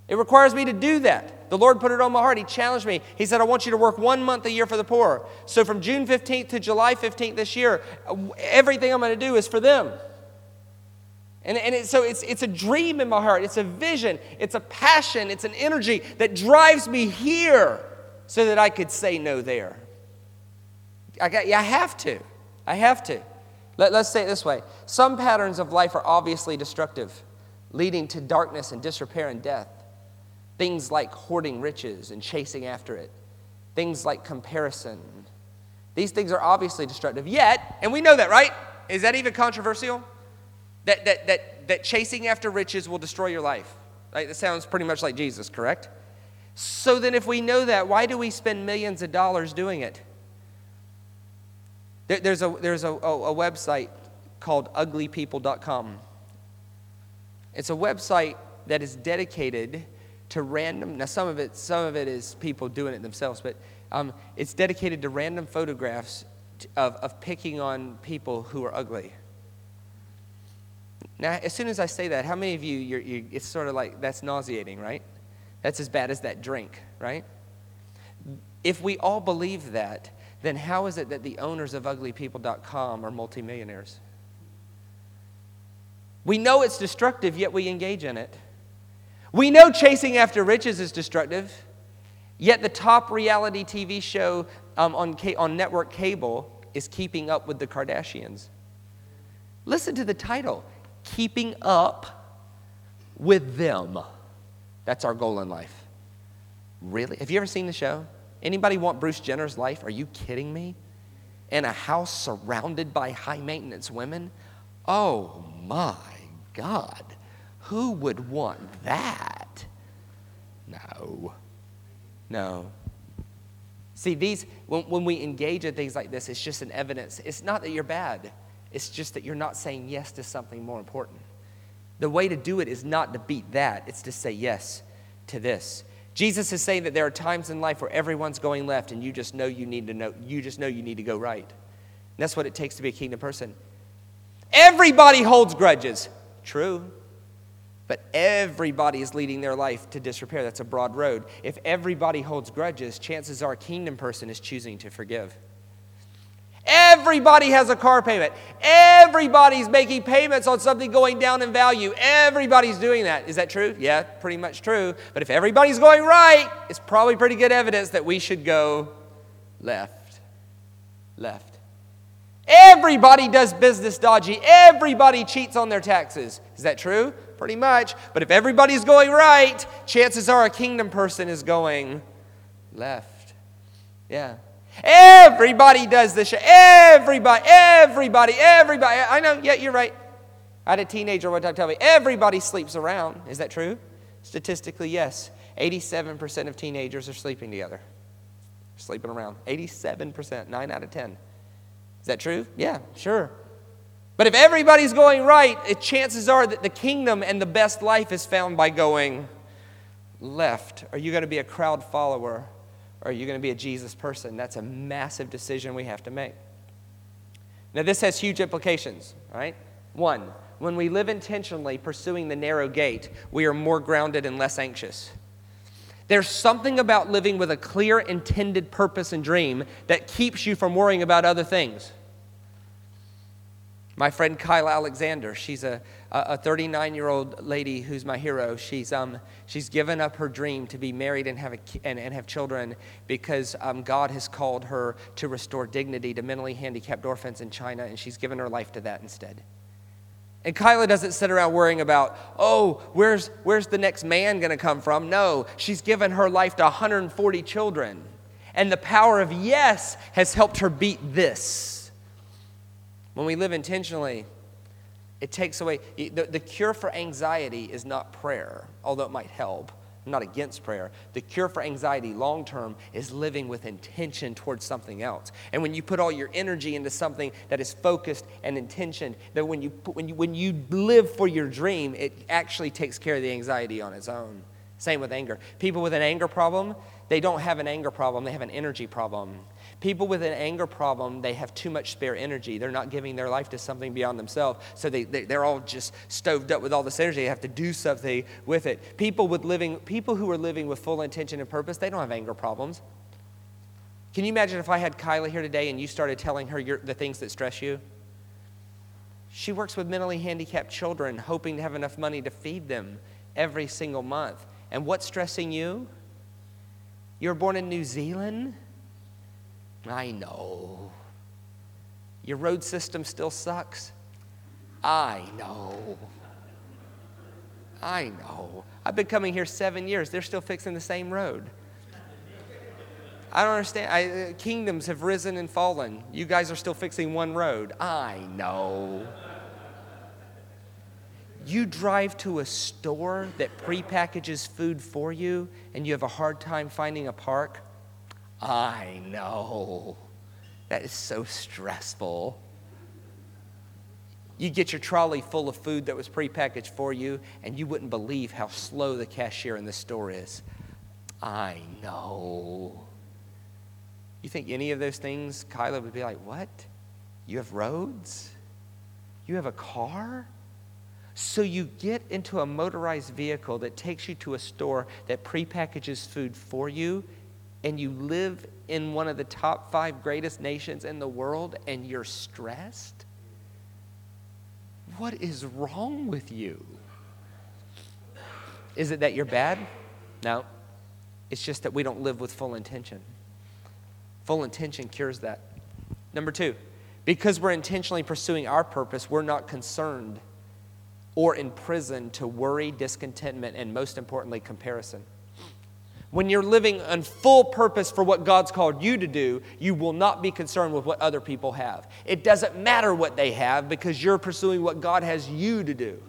It requires me to do that. The Lord put it on my heart. He challenged me. He said, I want you to work one month a year for the poor. So from June 15th to July 15th this year, everything I'm going to do is for them. And, and it, so it's, it's a dream in my heart, it's a vision, it's a passion, it's an energy that drives me here so that I could say no there. I, got, yeah, I have to. I have to. Let, let's say it this way some patterns of life are obviously destructive, leading to darkness and disrepair and death. Things like hoarding riches and chasing after it, things like comparison. These things are obviously destructive. Yet, and we know that, right? Is that even controversial? That, that, that, that chasing after riches will destroy your life. Right? That sounds pretty much like Jesus, correct? So then, if we know that, why do we spend millions of dollars doing it? There, there's a, there's a, a, a website called uglypeople.com. It's a website that is dedicated to random, now some of it, some of it is people doing it themselves, but um, it's dedicated to random photographs of, of picking on people who are ugly. Now, as soon as I say that, how many of you, you're, you, it's sort of like that's nauseating, right? That's as bad as that drink, right? If we all believe that, then how is it that the owners of uglypeople.com are multimillionaires? We know it's destructive, yet we engage in it. We know chasing after riches is destructive, yet the top reality TV show um, on, on network cable is keeping up with the Kardashians. Listen to the title keeping up with them. That's our goal in life. Really? Have you ever seen the show? Anybody want Bruce Jenner's life? Are you kidding me? in a house surrounded by high maintenance women? Oh my God. Who would want that? No. No. See, these, when, when we engage in things like this, it's just an evidence. It's not that you're bad, it's just that you're not saying yes to something more important. The way to do it is not to beat that, it's to say yes to this. Jesus is saying that there are times in life where everyone's going left and you just know you need to know, you just know you need to go right. And that's what it takes to be a kingdom person. Everybody holds grudges. True. But everybody is leading their life to disrepair. That's a broad road. If everybody holds grudges, chances are a kingdom person is choosing to forgive. Everybody has a car payment. Everybody's making payments on something going down in value. Everybody's doing that. Is that true? Yeah, pretty much true. But if everybody's going right, it's probably pretty good evidence that we should go left. Left. Everybody does business dodgy. Everybody cheats on their taxes. Is that true? Pretty much. But if everybody's going right, chances are a kingdom person is going left. Yeah. Everybody does this. Everybody, everybody, everybody. I know, yeah, you're right. I had a teenager one time tell me, everybody sleeps around. Is that true? Statistically, yes. 87% of teenagers are sleeping together. Sleeping around. 87%, 9 out of 10. Is that true? Yeah, sure. But if everybody's going right, it, chances are that the kingdom and the best life is found by going left. Are you going to be a crowd follower? Or are you going to be a Jesus person? That's a massive decision we have to make. Now, this has huge implications, right? One, when we live intentionally pursuing the narrow gate, we are more grounded and less anxious. There's something about living with a clear, intended purpose and dream that keeps you from worrying about other things. My friend Kyla Alexander, she's a, a 39 year old lady who's my hero. She's, um, she's given up her dream to be married and have, a, and, and have children because um, God has called her to restore dignity to mentally handicapped orphans in China, and she's given her life to that instead. And Kyla doesn't sit around worrying about, oh, where's, where's the next man going to come from? No, she's given her life to 140 children. And the power of yes has helped her beat this. When we live intentionally, it takes away. The, the cure for anxiety is not prayer, although it might help. I'm not against prayer. The cure for anxiety long term is living with intention towards something else. And when you put all your energy into something that is focused and intentioned, that when you, put, when you, when you live for your dream, it actually takes care of the anxiety on its own. Same with anger. People with an anger problem, they don't have an anger problem, they have an energy problem. People with an anger problem, they have too much spare energy. They're not giving their life to something beyond themselves. So they, they, are all just stoved up with all this energy. They have to do something with it. People, with living, people who are living with full intention and purpose, they don't have anger problems. Can you imagine if I had Kyla here today and you started telling her your, the things that stress you? She works with mentally handicapped children, hoping to have enough money to feed them every single month. And what's stressing you? You're born in New Zealand? I know. Your road system still sucks? I know. I know. I've been coming here seven years. They're still fixing the same road. I don't understand. I, uh, kingdoms have risen and fallen. You guys are still fixing one road. I know. You drive to a store that prepackages food for you and you have a hard time finding a park. I know. That is so stressful. You get your trolley full of food that was prepackaged for you, and you wouldn't believe how slow the cashier in the store is. I know. You think any of those things, Kyla would be like, What? You have roads? You have a car? So you get into a motorized vehicle that takes you to a store that prepackages food for you and you live in one of the top five greatest nations in the world and you're stressed? What is wrong with you? Is it that you're bad? No. It's just that we don't live with full intention. Full intention cures that. Number two, because we're intentionally pursuing our purpose, we're not concerned or imprisoned to worry, discontentment, and most importantly, comparison. When you're living on full purpose for what God's called you to do, you will not be concerned with what other people have. It doesn't matter what they have because you're pursuing what God has you to do.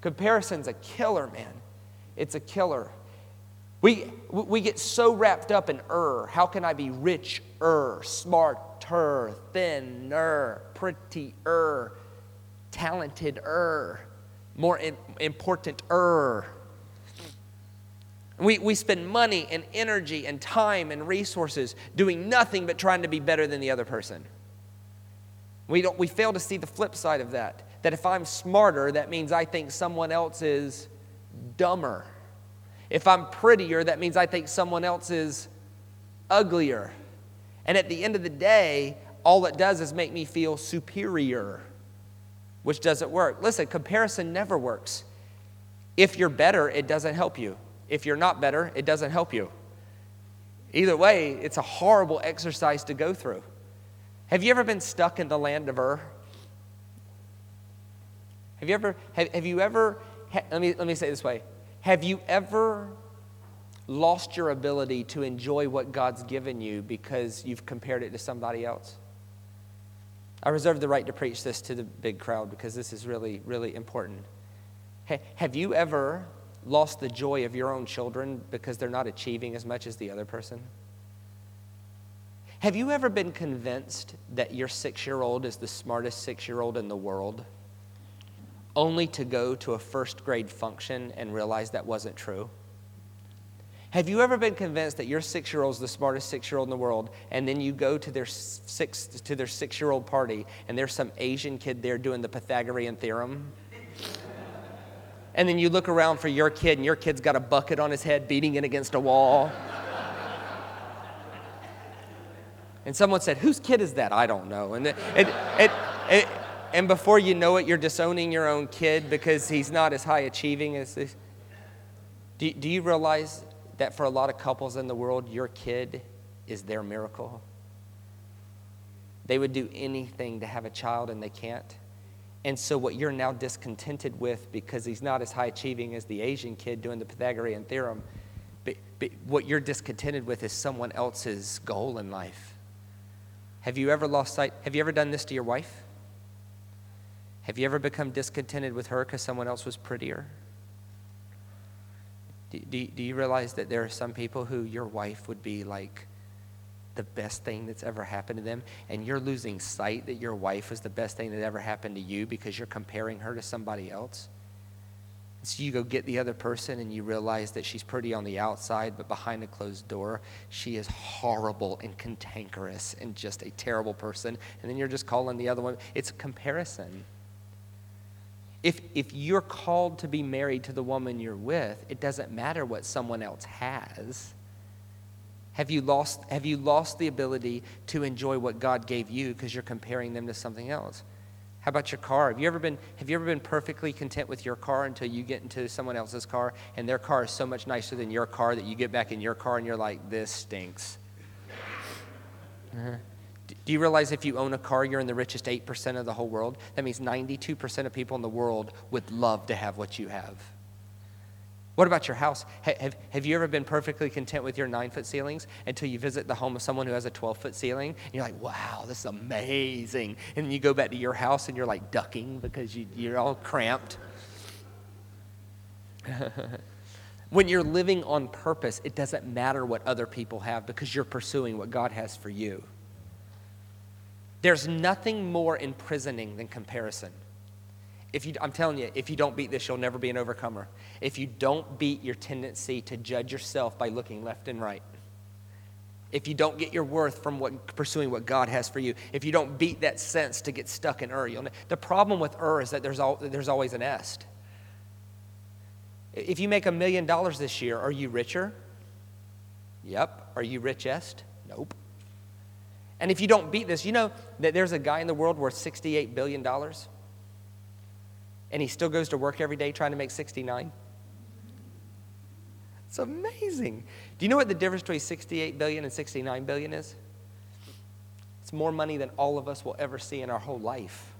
Comparison's a killer, man. It's a killer. We, we get so wrapped up in er. How can I be smarter, er, thinner, er, prettier, er, talented-er, more important-er? We, we spend money and energy and time and resources doing nothing but trying to be better than the other person. We, don't, we fail to see the flip side of that. That if I'm smarter, that means I think someone else is dumber. If I'm prettier, that means I think someone else is uglier. And at the end of the day, all it does is make me feel superior, which doesn't work. Listen, comparison never works. If you're better, it doesn't help you. If you're not better, it doesn't help you. Either way, it's a horrible exercise to go through. Have you ever been stuck in the land of Ur? Have you ever, have, have you ever, ha, let, me, let me say it this way. Have you ever lost your ability to enjoy what God's given you because you've compared it to somebody else? I reserve the right to preach this to the big crowd because this is really, really important. have you ever lost the joy of your own children because they're not achieving as much as the other person? Have you ever been convinced that your six year old is the smartest six year old in the world, only to go to a first grade function and realize that wasn't true? Have you ever been convinced that your six year old is the smartest six year old in the world, and then you go to their six, to their six year old party and there's some Asian kid there doing the Pythagorean theorem? And then you look around for your kid, and your kid's got a bucket on his head beating it against a wall. and someone said, Whose kid is that? I don't know. And, it, it, it, and before you know it, you're disowning your own kid because he's not as high achieving as this. Do, do you realize that for a lot of couples in the world, your kid is their miracle? They would do anything to have a child and they can't. And so, what you're now discontented with because he's not as high achieving as the Asian kid doing the Pythagorean theorem, but, but what you're discontented with is someone else's goal in life. Have you ever lost sight? Have you ever done this to your wife? Have you ever become discontented with her because someone else was prettier? Do, do, do you realize that there are some people who your wife would be like the best thing that's ever happened to them, and you're losing sight that your wife was the best thing that ever happened to you because you're comparing her to somebody else. So you go get the other person and you realize that she's pretty on the outside, but behind a closed door, she is horrible and cantankerous and just a terrible person. And then you're just calling the other one. It's a comparison. If, if you're called to be married to the woman you're with, it doesn't matter what someone else has. Have you lost, have you lost the ability to enjoy what God gave you because you're comparing them to something else? How about your car? Have you ever been have you ever been perfectly content with your car until you get into someone else's car and their car is so much nicer than your car that you get back in your car and you're like, this stinks. Uh-huh. Do you realize if you own a car, you're in the richest 8% of the whole world? That means 92% of people in the world would love to have what you have. What about your house? Have, have you ever been perfectly content with your nine foot ceilings until you visit the home of someone who has a 12 foot ceiling? And you're like, wow, this is amazing. And then you go back to your house and you're like ducking because you, you're all cramped. <laughs> when you're living on purpose, it doesn't matter what other people have because you're pursuing what God has for you. There's nothing more imprisoning than comparison. If you, I'm telling you, if you don't beat this, you'll never be an overcomer. If you don't beat your tendency to judge yourself by looking left and right, if you don't get your worth from what, pursuing what God has for you, if you don't beat that sense to get stuck in you'll, the problem with Ur is that there's, all, there's always an est. If you make a million dollars this year, are you richer? Yep. Are you richest? Nope. And if you don't beat this, you know that there's a guy in the world worth $68 billion? And he still goes to work every day trying to make 69? It's amazing. Do you know what the difference between 68 billion and 69 billion is? It's more money than all of us will ever see in our whole life.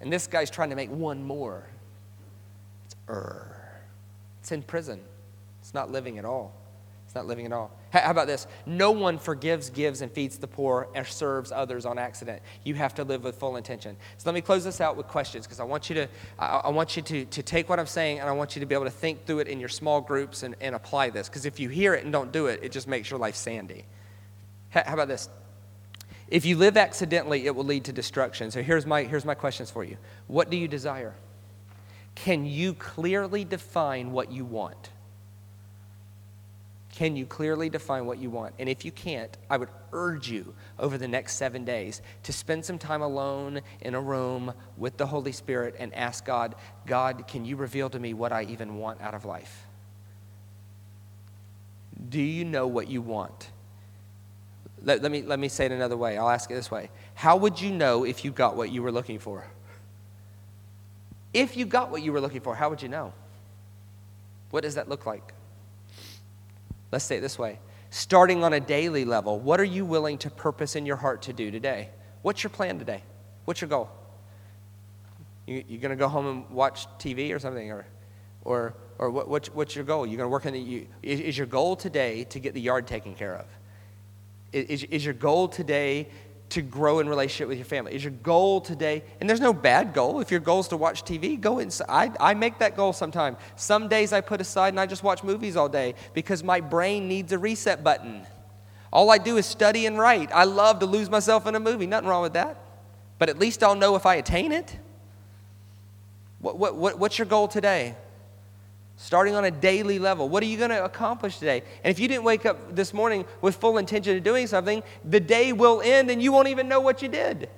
And this guy's trying to make one more. It's Ur. It's in prison. It's not living at all. It's not living at all. How about this? No one forgives, gives, and feeds the poor or serves others on accident. You have to live with full intention. So let me close this out with questions because I want you to I, want you to, to take what I'm saying and I want you to be able to think through it in your small groups and, and apply this. Because if you hear it and don't do it, it just makes your life sandy. How about this? If you live accidentally, it will lead to destruction. So here's my, here's my questions for you. What do you desire? Can you clearly define what you want? Can you clearly define what you want? And if you can't, I would urge you over the next seven days to spend some time alone in a room with the Holy Spirit and ask God, God, can you reveal to me what I even want out of life? Do you know what you want? Let, let, me, let me say it another way. I'll ask it this way How would you know if you got what you were looking for? If you got what you were looking for, how would you know? What does that look like? Let's say it this way starting on a daily level, what are you willing to purpose in your heart to do today? What's your plan today? What's your goal? You, you going to go home and watch TV or something? Or, or, or what, what's, what's your goal? You're going to work in the, you, is, is your goal today to get the yard taken care of? Is, is your goal today to grow in relationship with your family? Is your goal today, and there's no bad goal. If your goal is to watch TV, go inside. I, I make that goal sometime. Some days I put aside and I just watch movies all day because my brain needs a reset button. All I do is study and write. I love to lose myself in a movie. Nothing wrong with that. But at least I'll know if I attain it. What, what, what, what's your goal today? Starting on a daily level. What are you going to accomplish today? And if you didn't wake up this morning with full intention of doing something, the day will end and you won't even know what you did.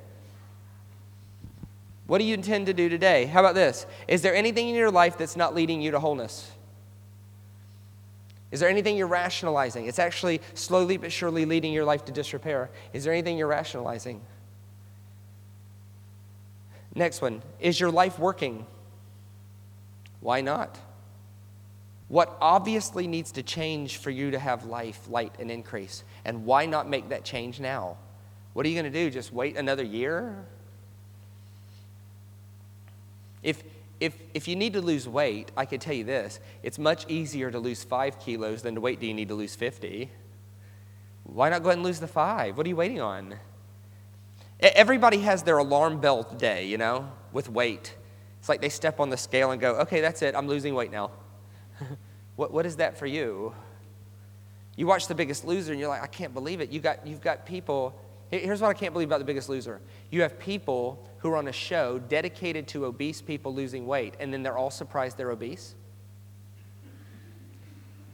What do you intend to do today? How about this? Is there anything in your life that's not leading you to wholeness? Is there anything you're rationalizing? It's actually slowly but surely leading your life to disrepair. Is there anything you're rationalizing? Next one Is your life working? Why not? What obviously needs to change for you to have life, light, and increase? And why not make that change now? What are you going to do? Just wait another year? If, if, if you need to lose weight, I can tell you this it's much easier to lose five kilos than to wait do you need to lose 50. Why not go ahead and lose the five? What are you waiting on? Everybody has their alarm bell day, you know, with weight. It's like they step on the scale and go, okay, that's it, I'm losing weight now. <laughs> what, what is that for you? You watch The Biggest Loser and you're like, I can't believe it. You got, you've got people. Here's what I can't believe about The Biggest Loser. You have people who are on a show dedicated to obese people losing weight, and then they're all surprised they're obese.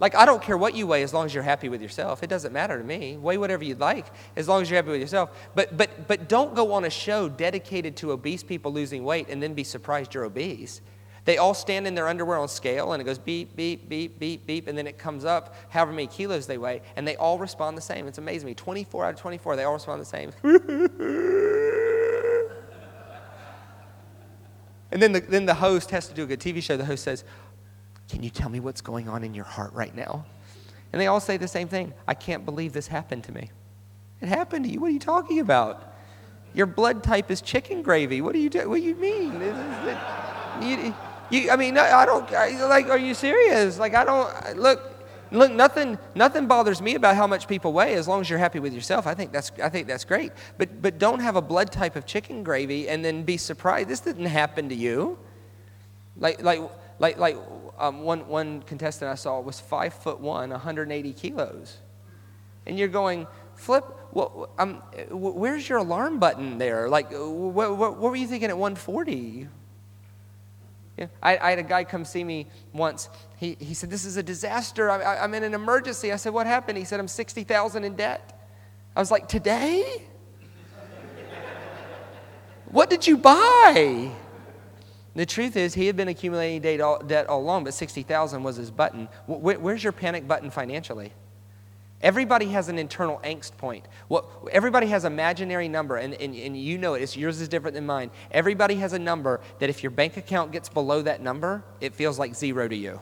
Like, I don't care what you weigh as long as you're happy with yourself. It doesn't matter to me. Weigh whatever you'd like as long as you're happy with yourself. But, but, but don't go on a show dedicated to obese people losing weight and then be surprised you're obese. They all stand in their underwear on scale and it goes beep, beep, beep, beep, beep, and then it comes up however many kilos they weigh, and they all respond the same. It's amazing me. 24 out of 24, they all respond the same. <laughs> and then the, then the host has to do a good TV show. The host says, Can you tell me what's going on in your heart right now? And they all say the same thing I can't believe this happened to me. It happened to you. What are you talking about? Your blood type is chicken gravy. What do you do? What do you mean? You, I mean, I don't, I, like, are you serious? Like, I don't, look, look, nothing, nothing bothers me about how much people weigh as long as you're happy with yourself. I think that's, I think that's great. But, but don't have a blood type of chicken gravy and then be surprised. This didn't happen to you. Like, like, like, like um, one, one contestant I saw was five foot one, 180 kilos. And you're going, Flip, um, where's your alarm button there? Like, what, what, what were you thinking at 140? I, I, had a guy come see me once. He, he said, This is a disaster. I, am in an emergency. I said, What happened? He said, I'm 60000 in debt. I was like, Today? <laughs> what did you buy? The truth is, he had been accumulating debt all, debt all along, but 60000 was his button. Where, where's your panic button financially? Everybody has an internal angst point. Well, everybody has imaginary number, and, and, and you know it. It's, yours is different than mine. Everybody has a number that if your bank account gets below that number, it feels like zero to you.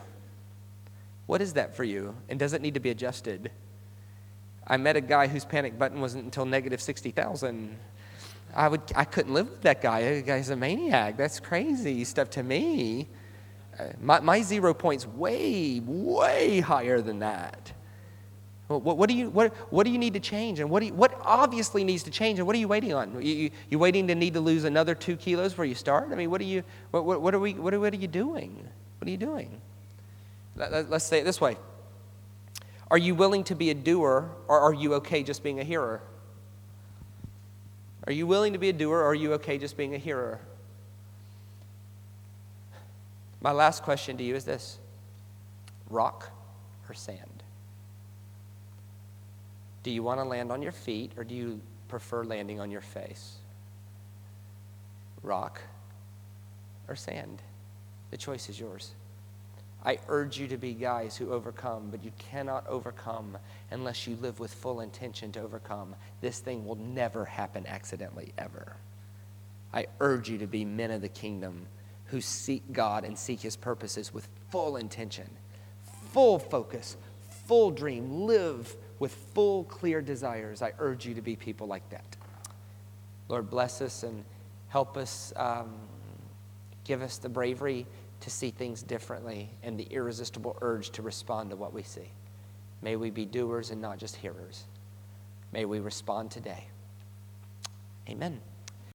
What is that for you? And does it need to be adjusted? I met a guy whose panic button wasn't until negative 60,000. I, would, I couldn't live with that guy. That guy's a maniac. That's crazy stuff to me. Uh, my, my zero point's way, way higher than that. What, what, do you, what, what do you need to change? And what, do you, what obviously needs to change? And what are you waiting on? You, you, you waiting to need to lose another two kilos before you start? I mean, what are you, what, what, what are, we, what, are, what are you doing? What are you doing? Let, let, let's say it this way Are you willing to be a doer, or are you okay just being a hearer? Are you willing to be a doer, or are you okay just being a hearer? My last question to you is this rock or sand? Do you want to land on your feet or do you prefer landing on your face? Rock or sand? The choice is yours. I urge you to be guys who overcome, but you cannot overcome unless you live with full intention to overcome. This thing will never happen accidentally, ever. I urge you to be men of the kingdom who seek God and seek his purposes with full intention, full focus, full dream, live with full, clear desires. I urge you to be people like that. Lord, bless us and help us, um, give us the bravery to see things differently and the irresistible urge to respond to what we see. May we be doers and not just hearers. May we respond today. Amen.